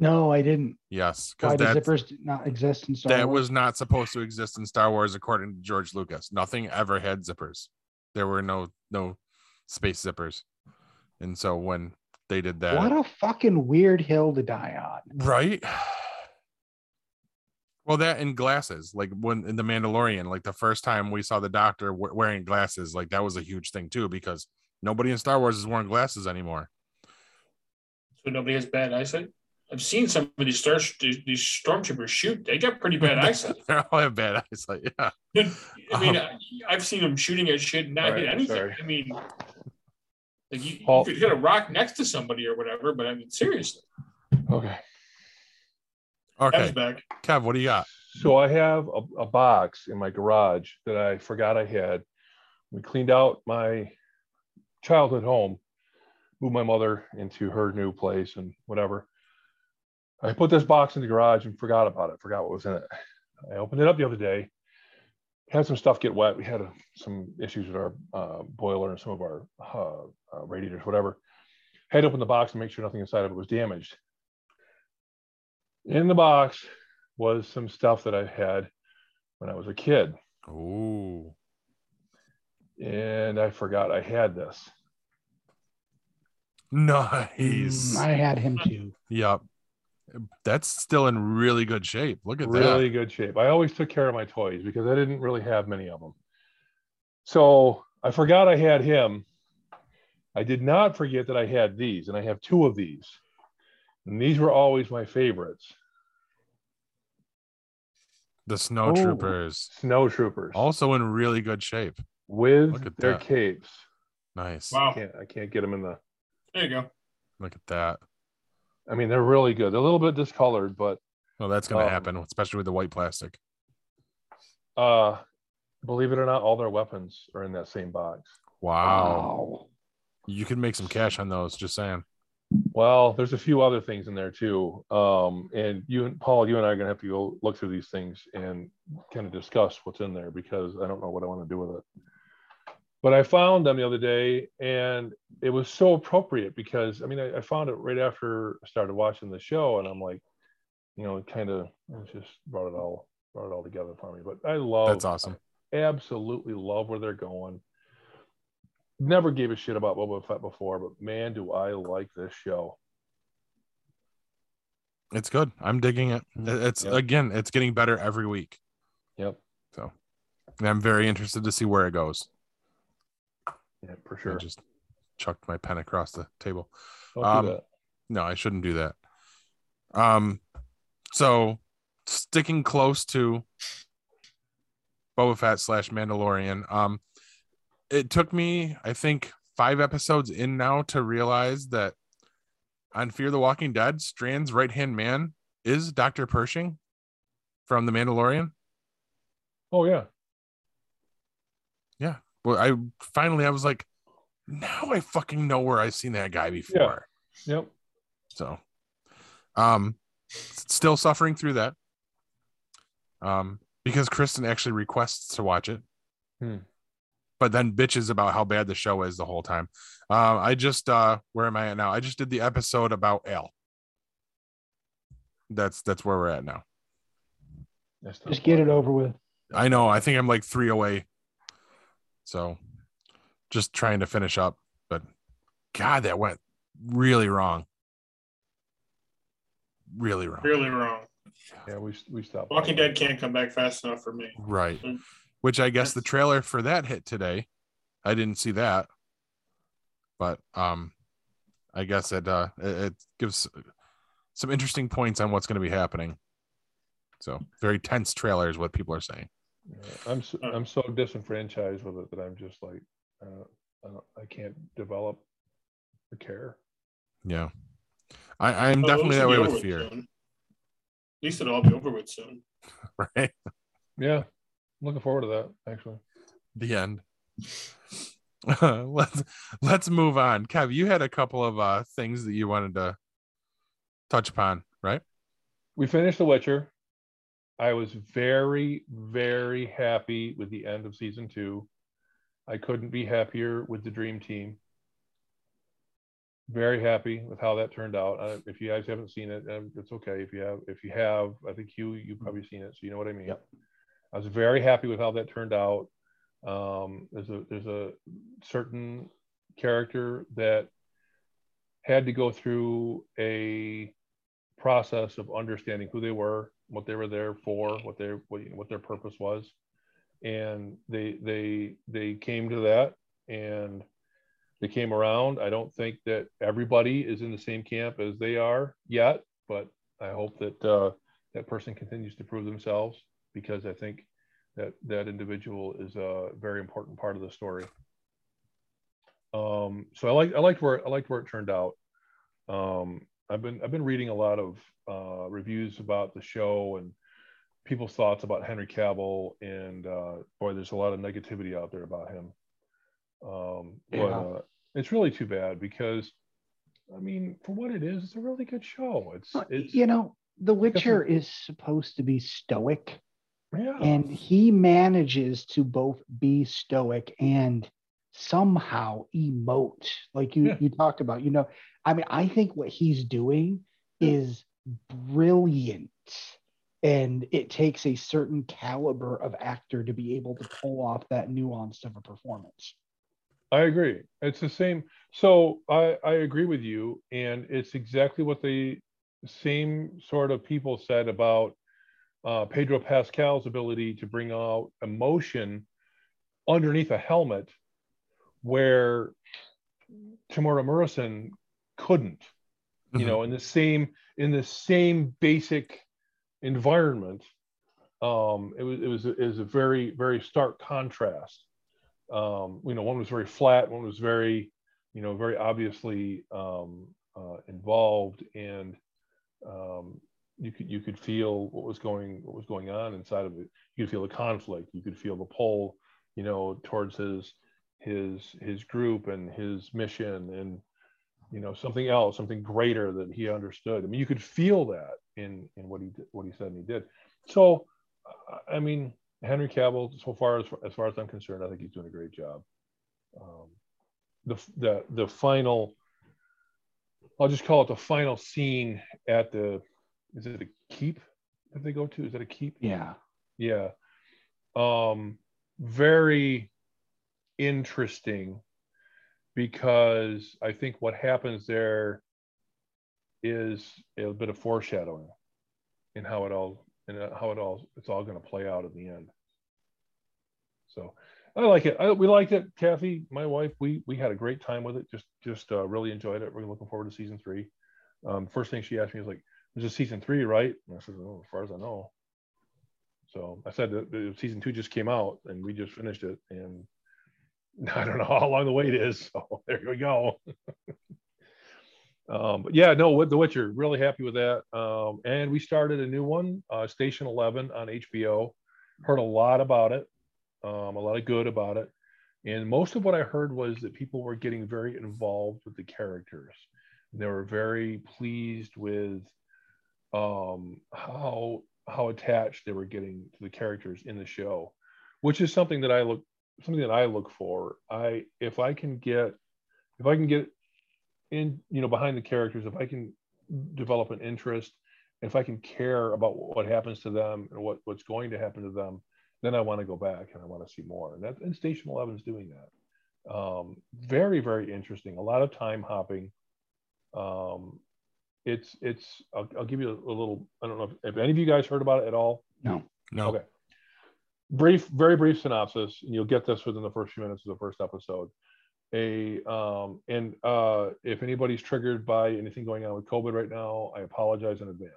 no, I didn't. Yes, because do that zippers not exist in Star that Wars? was not supposed to exist in Star Wars according to George Lucas. Nothing ever had zippers. There were no no space zippers. And so when they did that what a fucking weird hill to die on. right? Well, that and glasses, like when in the Mandalorian, like the first time we saw the Doctor we- wearing glasses, like that was a huge thing too, because nobody in Star Wars is wearing glasses anymore. So nobody has bad eyesight? I've seen some of these, star, these, these stormtroopers shoot. They got pretty bad eyesight. they all have bad eyesight. Yeah, I mean, Um, I, I've seen them shooting at shit and not All right, hit anything. sorry. I mean, like you, Paul- you could hit a rock next to somebody or whatever, but I mean, seriously. Okay. Okay, Kev's back. Kev, what do you got? So I have a, a box in my garage that I forgot I had. We cleaned out my childhood home, moved my mother into her new place and whatever. I put this box in the garage and forgot about it, forgot what was in it. I opened it up the other day, had some stuff get wet. We had uh some issues with our uh, boiler and some of our uh, uh, radiators, whatever. Had to open the box and make sure nothing inside of it was damaged. In the box was some stuff that I had when I was a kid, Ooh, and I forgot I had this. nice. Mm, I had him too. Yep. That's still in really good shape. Look at that. really good shape. I always took care of my toys because I didn't really have many of them. So I forgot I had him. I did not forget that I had these, and I have two of these. And these were always my favorites. The snow Oh. troopers Snow troopers also in really good shape. with look at their that. capes. Nice. Wow. I can't I can't get them in the There you go. Look at that. I mean, they're really good. They're a little bit discolored, but Well, that's gonna Um, happen, especially with the white plastic. uh believe it or not, all their weapons are in that same box. Wow. You can make some cash on those. Just saying. Well, there's a few other things in there too. Um, and you and Paul, you and I are gonna have to go look through these things and kind of discuss what's in there because I don't know what I want to do with it. But I found them the other day and it was so appropriate because I mean I, I found it right after I started watching the show and I'm like, you know, it kind of it just brought it all brought it all together for me. But I love That's awesome. absolutely love where they're going. Never gave a shit about Boba Fett before, but man, do I like this show. It's good. I'm digging it. Mhm. It's Yep. again, it's getting better every week. Yep. So and I'm very interested to see where it goes. Yeah, for I sure. just chucked my pen across the table. Um. No, I shouldn't do that. Um, so sticking close to Boba Fett slash Mandalorian. Um, it took me, I think, five episodes in now to realize that on Fear the Walking Dead, Strand's right hand man is Dr. Pershing from The Mandalorian. Oh yeah. Yeah. Well, I finally I was like, now I fucking know where I've seen that guy before. Yep. So, um, still suffering through that. Um, because Kristen actually requests to watch it, Hmm. But then bitches about how bad the show is the whole time. Um, I just uh, where am I at now? I just did the episode about L. That's that's where we're at now. That's not Just get it over with. I know. I think I'm like three away. So, just trying to finish up, but God, that went really wrong. Really wrong. Really wrong. Yeah, we we stopped. Walking Dead can't come back fast enough for me. Right. Which I guess the trailer for that hit today. I didn't see that. But um I guess it uh it, it gives some interesting points on what's going to be happening. So, very tense trailer is what people are saying. Yeah, I'm so, I'm so disenfranchised with it that I'm just like uh, I, don't, I can't develop the care. Yeah. I I'm Oh, definitely that way with fear, soon. At least it'll all be over with soon. right? Yeah, I'm looking forward to that actually. The end. let's let's move on. Kev, you had a couple of uh things that you wanted to touch upon, right? We finished The Witcher. I was very very happy with the end of season two. I couldn't be happier with the Dream Team. Very happy with how that turned out. Uh, if you guys haven't seen it, um, it's okay. If you have, if you have, I think you you've probably seen it, so you know what I mean. Yep. I was very happy with how that turned out. Um, there's a there's a certain character that had to go through a process of understanding who they were, what they were there for, what their what, what their purpose was, and they they they came to that and they came around. I don't think that everybody is in the same camp as they are yet, but I hope that uh, that person continues to prove themselves because I think that that individual is a very important part of the story. Um, so I like I liked where I liked where it turned out. Um, I've been I've been reading a lot of uh, reviews about the show and people's thoughts about Henry Cavill, and uh, boy, there's a lot of negativity out there about him. Um, but Yeah. uh, it's really too bad because, I mean, for what it is, it's a really good show. It's it's you know, The Witcher is supposed to be stoic, yeah. and he manages to both be stoic and somehow emote, like you Yeah. you talked about. You know, I mean, I think what he's doing is brilliant. And it takes a certain caliber of actor to be able to pull off that nuance of a performance. I agree. It's the same. So I, I agree with you. And it's exactly what the same sort of people said about uh, Pedro Pascal's ability to bring out emotion underneath a helmet where Temuera Morrison couldn't, you Mhm. know, in the same in the same basic environment. Um, it was it was it was a very very stark contrast um, you know, one was very flat, one was very, you know, very obviously um, uh, involved, and um, you could you could feel what was going what was going on inside of it. You could feel the conflict. You could feel the pull, you know, towards his his his group and his mission, and you know, something else, something greater that he understood. I mean, you could feel that in in what he did, what he said and he did. So, I mean, Henry Cavill, so far as as far as I'm concerned, I think he's doing a great job. Um, the the the final, I'll just call it the final scene at the, is it a keep that they go to? Is it a keep? Yeah. Yeah. Um, very interesting because I think what happens there is a bit of foreshadowing in how it all and how it all it's all going to play out in the end. So I like it. I, we liked it, Kathy, my wife. We we had a great time with it. Just just uh, really enjoyed it. We're looking forward to season three. Um, first thing she asked me was like, "This is season three, right?" And I said, "Oh, as far as I know." So I said that the season two just came out and we just finished it, and I don't know how long the wait is. So there we go. um, but yeah, no, with The Witcher, really happy with that. Um, and we started a new one, uh, Station Eleven on HBO. Heard a lot about it, um, a lot of good about it. And most of what I heard was that people were getting very involved with the characters. And They were very pleased with um, how how attached they were getting to the characters in the show, which is something that I look something that I look for. I if I can get if I can get in you know behind the characters, if I can develop an interest, if I can care about what happens to them and what what's going to happen to them, then I want to go back and I want to see more. And that and Station Eleven is doing that. Um, very very interesting. A lot of time hopping. Um, it's it's I'll, I'll give you a, a, little i don't know if, if, any of you guys heard about it at all? No. No. Okay. Brief very brief synopsis and you'll get this within the first few minutes of the first episode. A um and uh if anybody's triggered by anything going on with covid right now i apologize in advance.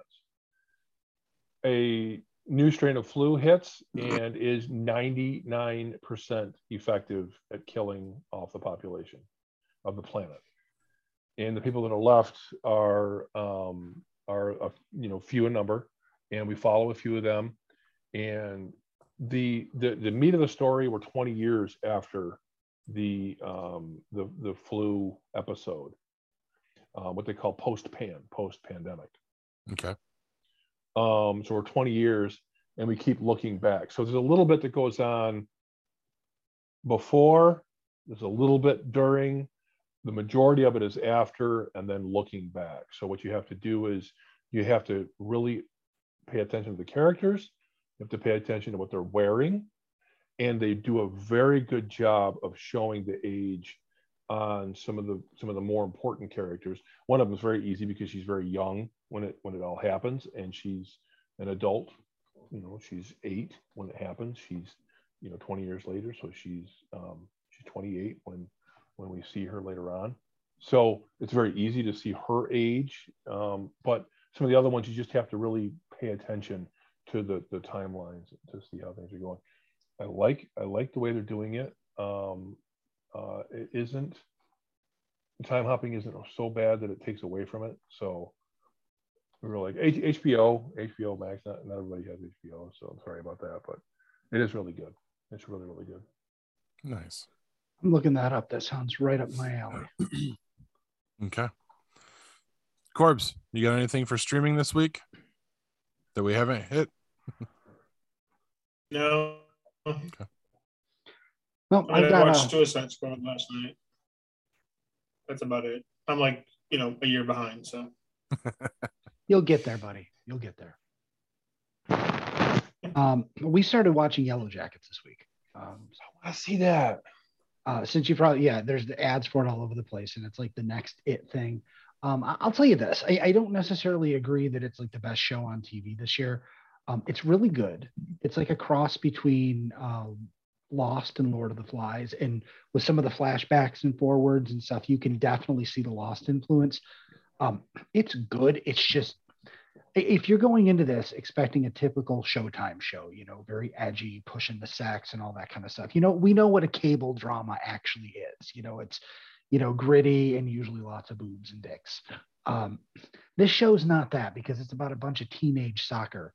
A new strain of flu hits and is 99% effective at killing off the population of the planet and the people that are left are um, are a, you know few in number, and we follow a few of them. And the the the meat of the story were 20 years after the um, the the flu episode, uh, what they call post pan post pandemic. Okay. Um, so we're 20 years, and we keep looking back. So there's a little bit that goes on before. There's a little bit during, the majority of it is after and then looking back. So what you have to do is you have to really pay attention to the characters. You have to pay attention to what they're wearing, and they do a very good job of showing the age on some of the some of the more important characters. One of them is very easy because she's very young when it when it all happens, and she's an adult. You know, she's eight when it happens. She's you know 20 years later, so she's um, she's 28 when when we see her later on. So it's very easy to see her age, um, but some of the other ones you just have to really pay attention to the the timelines to see how things are going. I like I like the way they're doing it. Um, uh, it isn't time hopping isn't so bad that it takes away from it. So we were like H- HBO, HBO Max. Not, not everybody has HBO, so I'm sorry about that, but it is really good. It's really really good. Nice. I'm looking that up. That sounds right up my alley. okay. Corbs, you got anything for streaming this week that we haven't hit? no. Okay. Well, I, I got watched a, Suicide Squad last night. That's about it. I'm like, you know, a year behind, so you'll get there, buddy. You'll get there. Um, we started watching Yellow Jackets this week. Um, I see that uh, since you probably yeah there's the ads for it all over the place and it's like the next it thing. Um, I, will tell you this I, I, don't necessarily agree that it's like the best show on tv this year. Um, it's really good. It's like a cross between um, lost and lord of the flies and with some of the flashbacks and forwards and stuff you can definitely see the lost influence. Um, it's good. It's just if you're going into this expecting a typical Showtime show, you know, very edgy, pushing the sex and all that kind of stuff, you know, we know what a cable drama actually is. You know, it's, you know, gritty and usually lots of boobs and dicks. Um, this show's not that because it's about a bunch of teenage soccer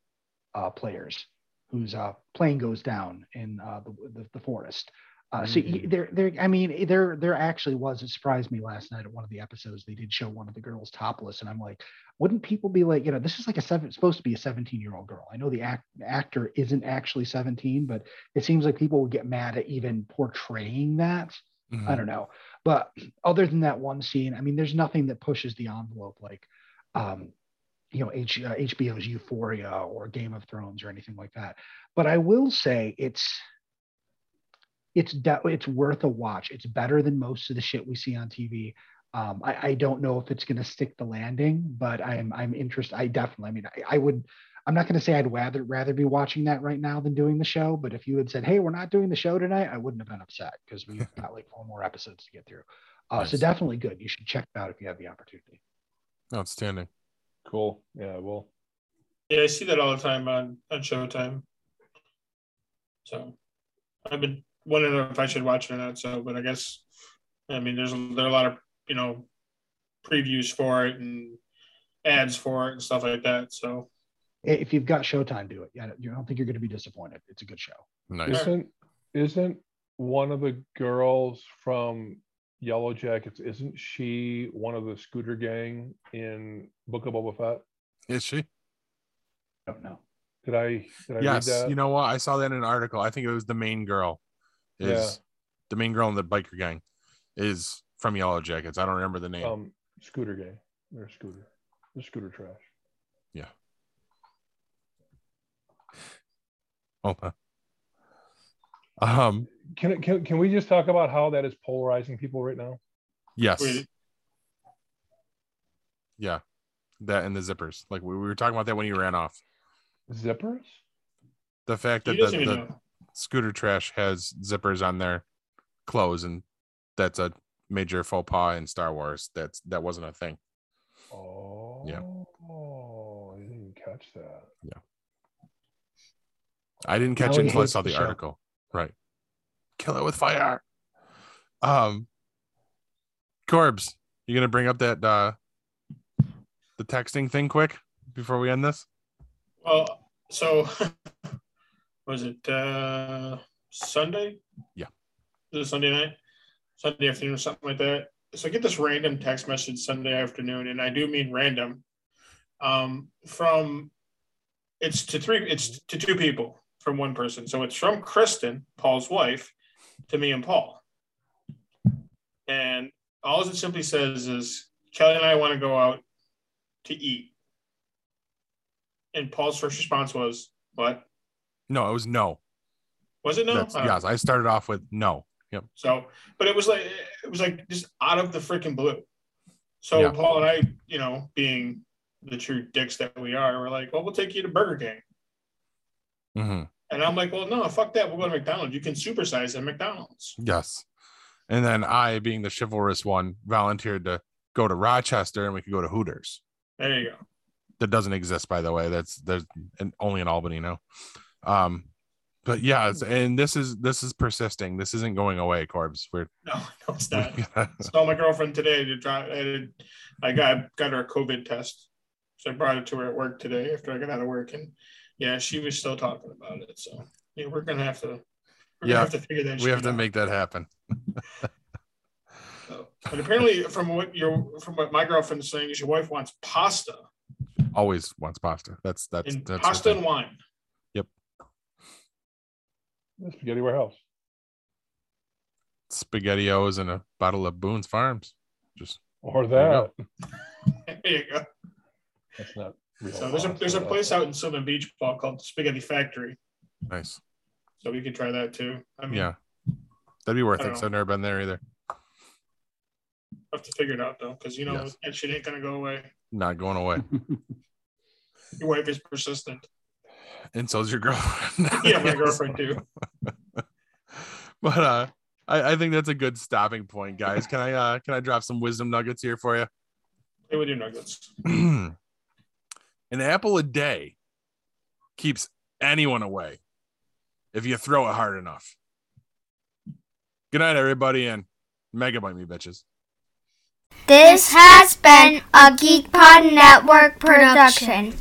uh, players whose uh, plane goes down in uh, the, the, the forest. Uh, so mm-hmm. there, there. I mean, there, there actually was. It surprised me last night at one of the episodes. They did show one of the girls topless, and I'm like, wouldn't people be like, you know, this is like a seven, supposed to be a 17 year old girl. I know the act, actor isn't actually 17, but it seems like people would get mad at even portraying that. Mm-hmm. I don't know, but other than that one scene, I mean, there's nothing that pushes the envelope like, um, you know, H, uh, HBO's Euphoria or Game of Thrones or anything like that. But I will say it's it's de- it's worth a watch. It's better than most of the shit we see on TV. Um, I, I don't know if it's going to stick the landing, but I'm I'm interested. I definitely. I mean, I, I would. I'm not going to say I'd rather rather be watching that right now than doing the show. But if you had said, "Hey, we're not doing the show tonight," I wouldn't have been upset because we've got like four more episodes to get through. Uh, So definitely good. You should check it out if you have the opportunity. Outstanding. Cool. Yeah. Well, Yeah, I see that all the time on, on Showtime. So I've been wondering if I should watch it or not. So, but I guess, I mean, there's there are a lot of, you know, previews for it and ads for it and stuff like that. So, If you've got Showtime, do it. Yeah, you don't think you're going to be disappointed. It's a good show. Nice. isn't isn't one of the girls from Yellow Jackets? Isn't she one of the scooter gang in Book of Boba Fett? Is she? I don't know. Did I did I yes. read that? You know what? I saw that in an article. I think it was the main girl. Is Yeah. the main girl in the biker gang is from Yellow Jackets. I don't remember the name. um, scooter gang. They're scooter. They're scooter trash. Hold on. Um. Can can can we just talk about how that is polarizing people right now? Yes. Wait. Yeah. That and the zippers. Like we, we were talking about that when you ran off. Zippers? The fact that the, the know. Scooter trash has zippers on their clothes, and that's a major faux pas in Star Wars. That's that wasn't a thing. Oh, yeah. Oh, I didn't catch that. Yeah, I didn't catch Now it he until I saw the the article. Right. Kill it with fire. Um Corbs, you gonna bring up that uh the texting thing quick before we end this? Well, so was it uh Sunday? Yeah. Was it Sunday night? Sunday afternoon or something like that. So I get this random text message Sunday afternoon, and I do mean random. Um, from it's to three, it's to two people from one person. So it's from Kristen, Paul's wife, to me and Paul. And all it simply says is Kelly and I want to go out to eat. And Paul's first response was, What? No, it was no. Was it no? That's, Uh, yes, I started off with no. Yep. So, but it was like it was like just out of the freaking blue. So Yeah. Paul and I, you know, being the true dicks that we are, we're like, well, we'll take you to Burger King. hmm And I'm like, well, no, fuck that. We'll go to McDonald's. You can supersize at McDonald's. Yes. And then I, being the chivalrous one, volunteered to go to Rochester and we could go to Hooters. There you go. That doesn't exist, by the way. That's there's only in Albany now. Um, but yeah, it's, and this is this is persisting. This isn't going away, Corbs. We're No, no, it's not. Saw my girlfriend today to try. I, did- I got got her a COVID test, so I brought it to her at work today after I got out of work, and yeah, she was still talking about it. So yeah, we're gonna have to. We're Yeah, gonna have to figure that. we have to out. make that happen. So, but apparently, from what your from what my girlfriend's saying, is your wife wants pasta Always wants pasta. That's that's and that's pasta and wine. The Spaghetti Warehouse. spaghettios and a bottle of Boone's Farms. Just Or that. There you go. That's not real. So there's a there's a place out in Sylvan Beach, Paul, called the Spaghetti Factory. nice. So we could try that too. I mean, Yeah, that'd be worth it. don't 'cause know. I've never been there either. have to figure it out though, because you know Yes. that shit ain't gonna go away. Not going away. Your wife is persistent. And so's your girlfriend. yeah, my girlfriend too. But uh, I, I think that's a good stopping point, guys. Can I uh, can I drop some wisdom nuggets here for you? Play with your nuggets. An apple a day keeps anyone away if you throw it hard enough. Good night, everybody, and megabyte me, bitches. This has been a GeekPod Network production.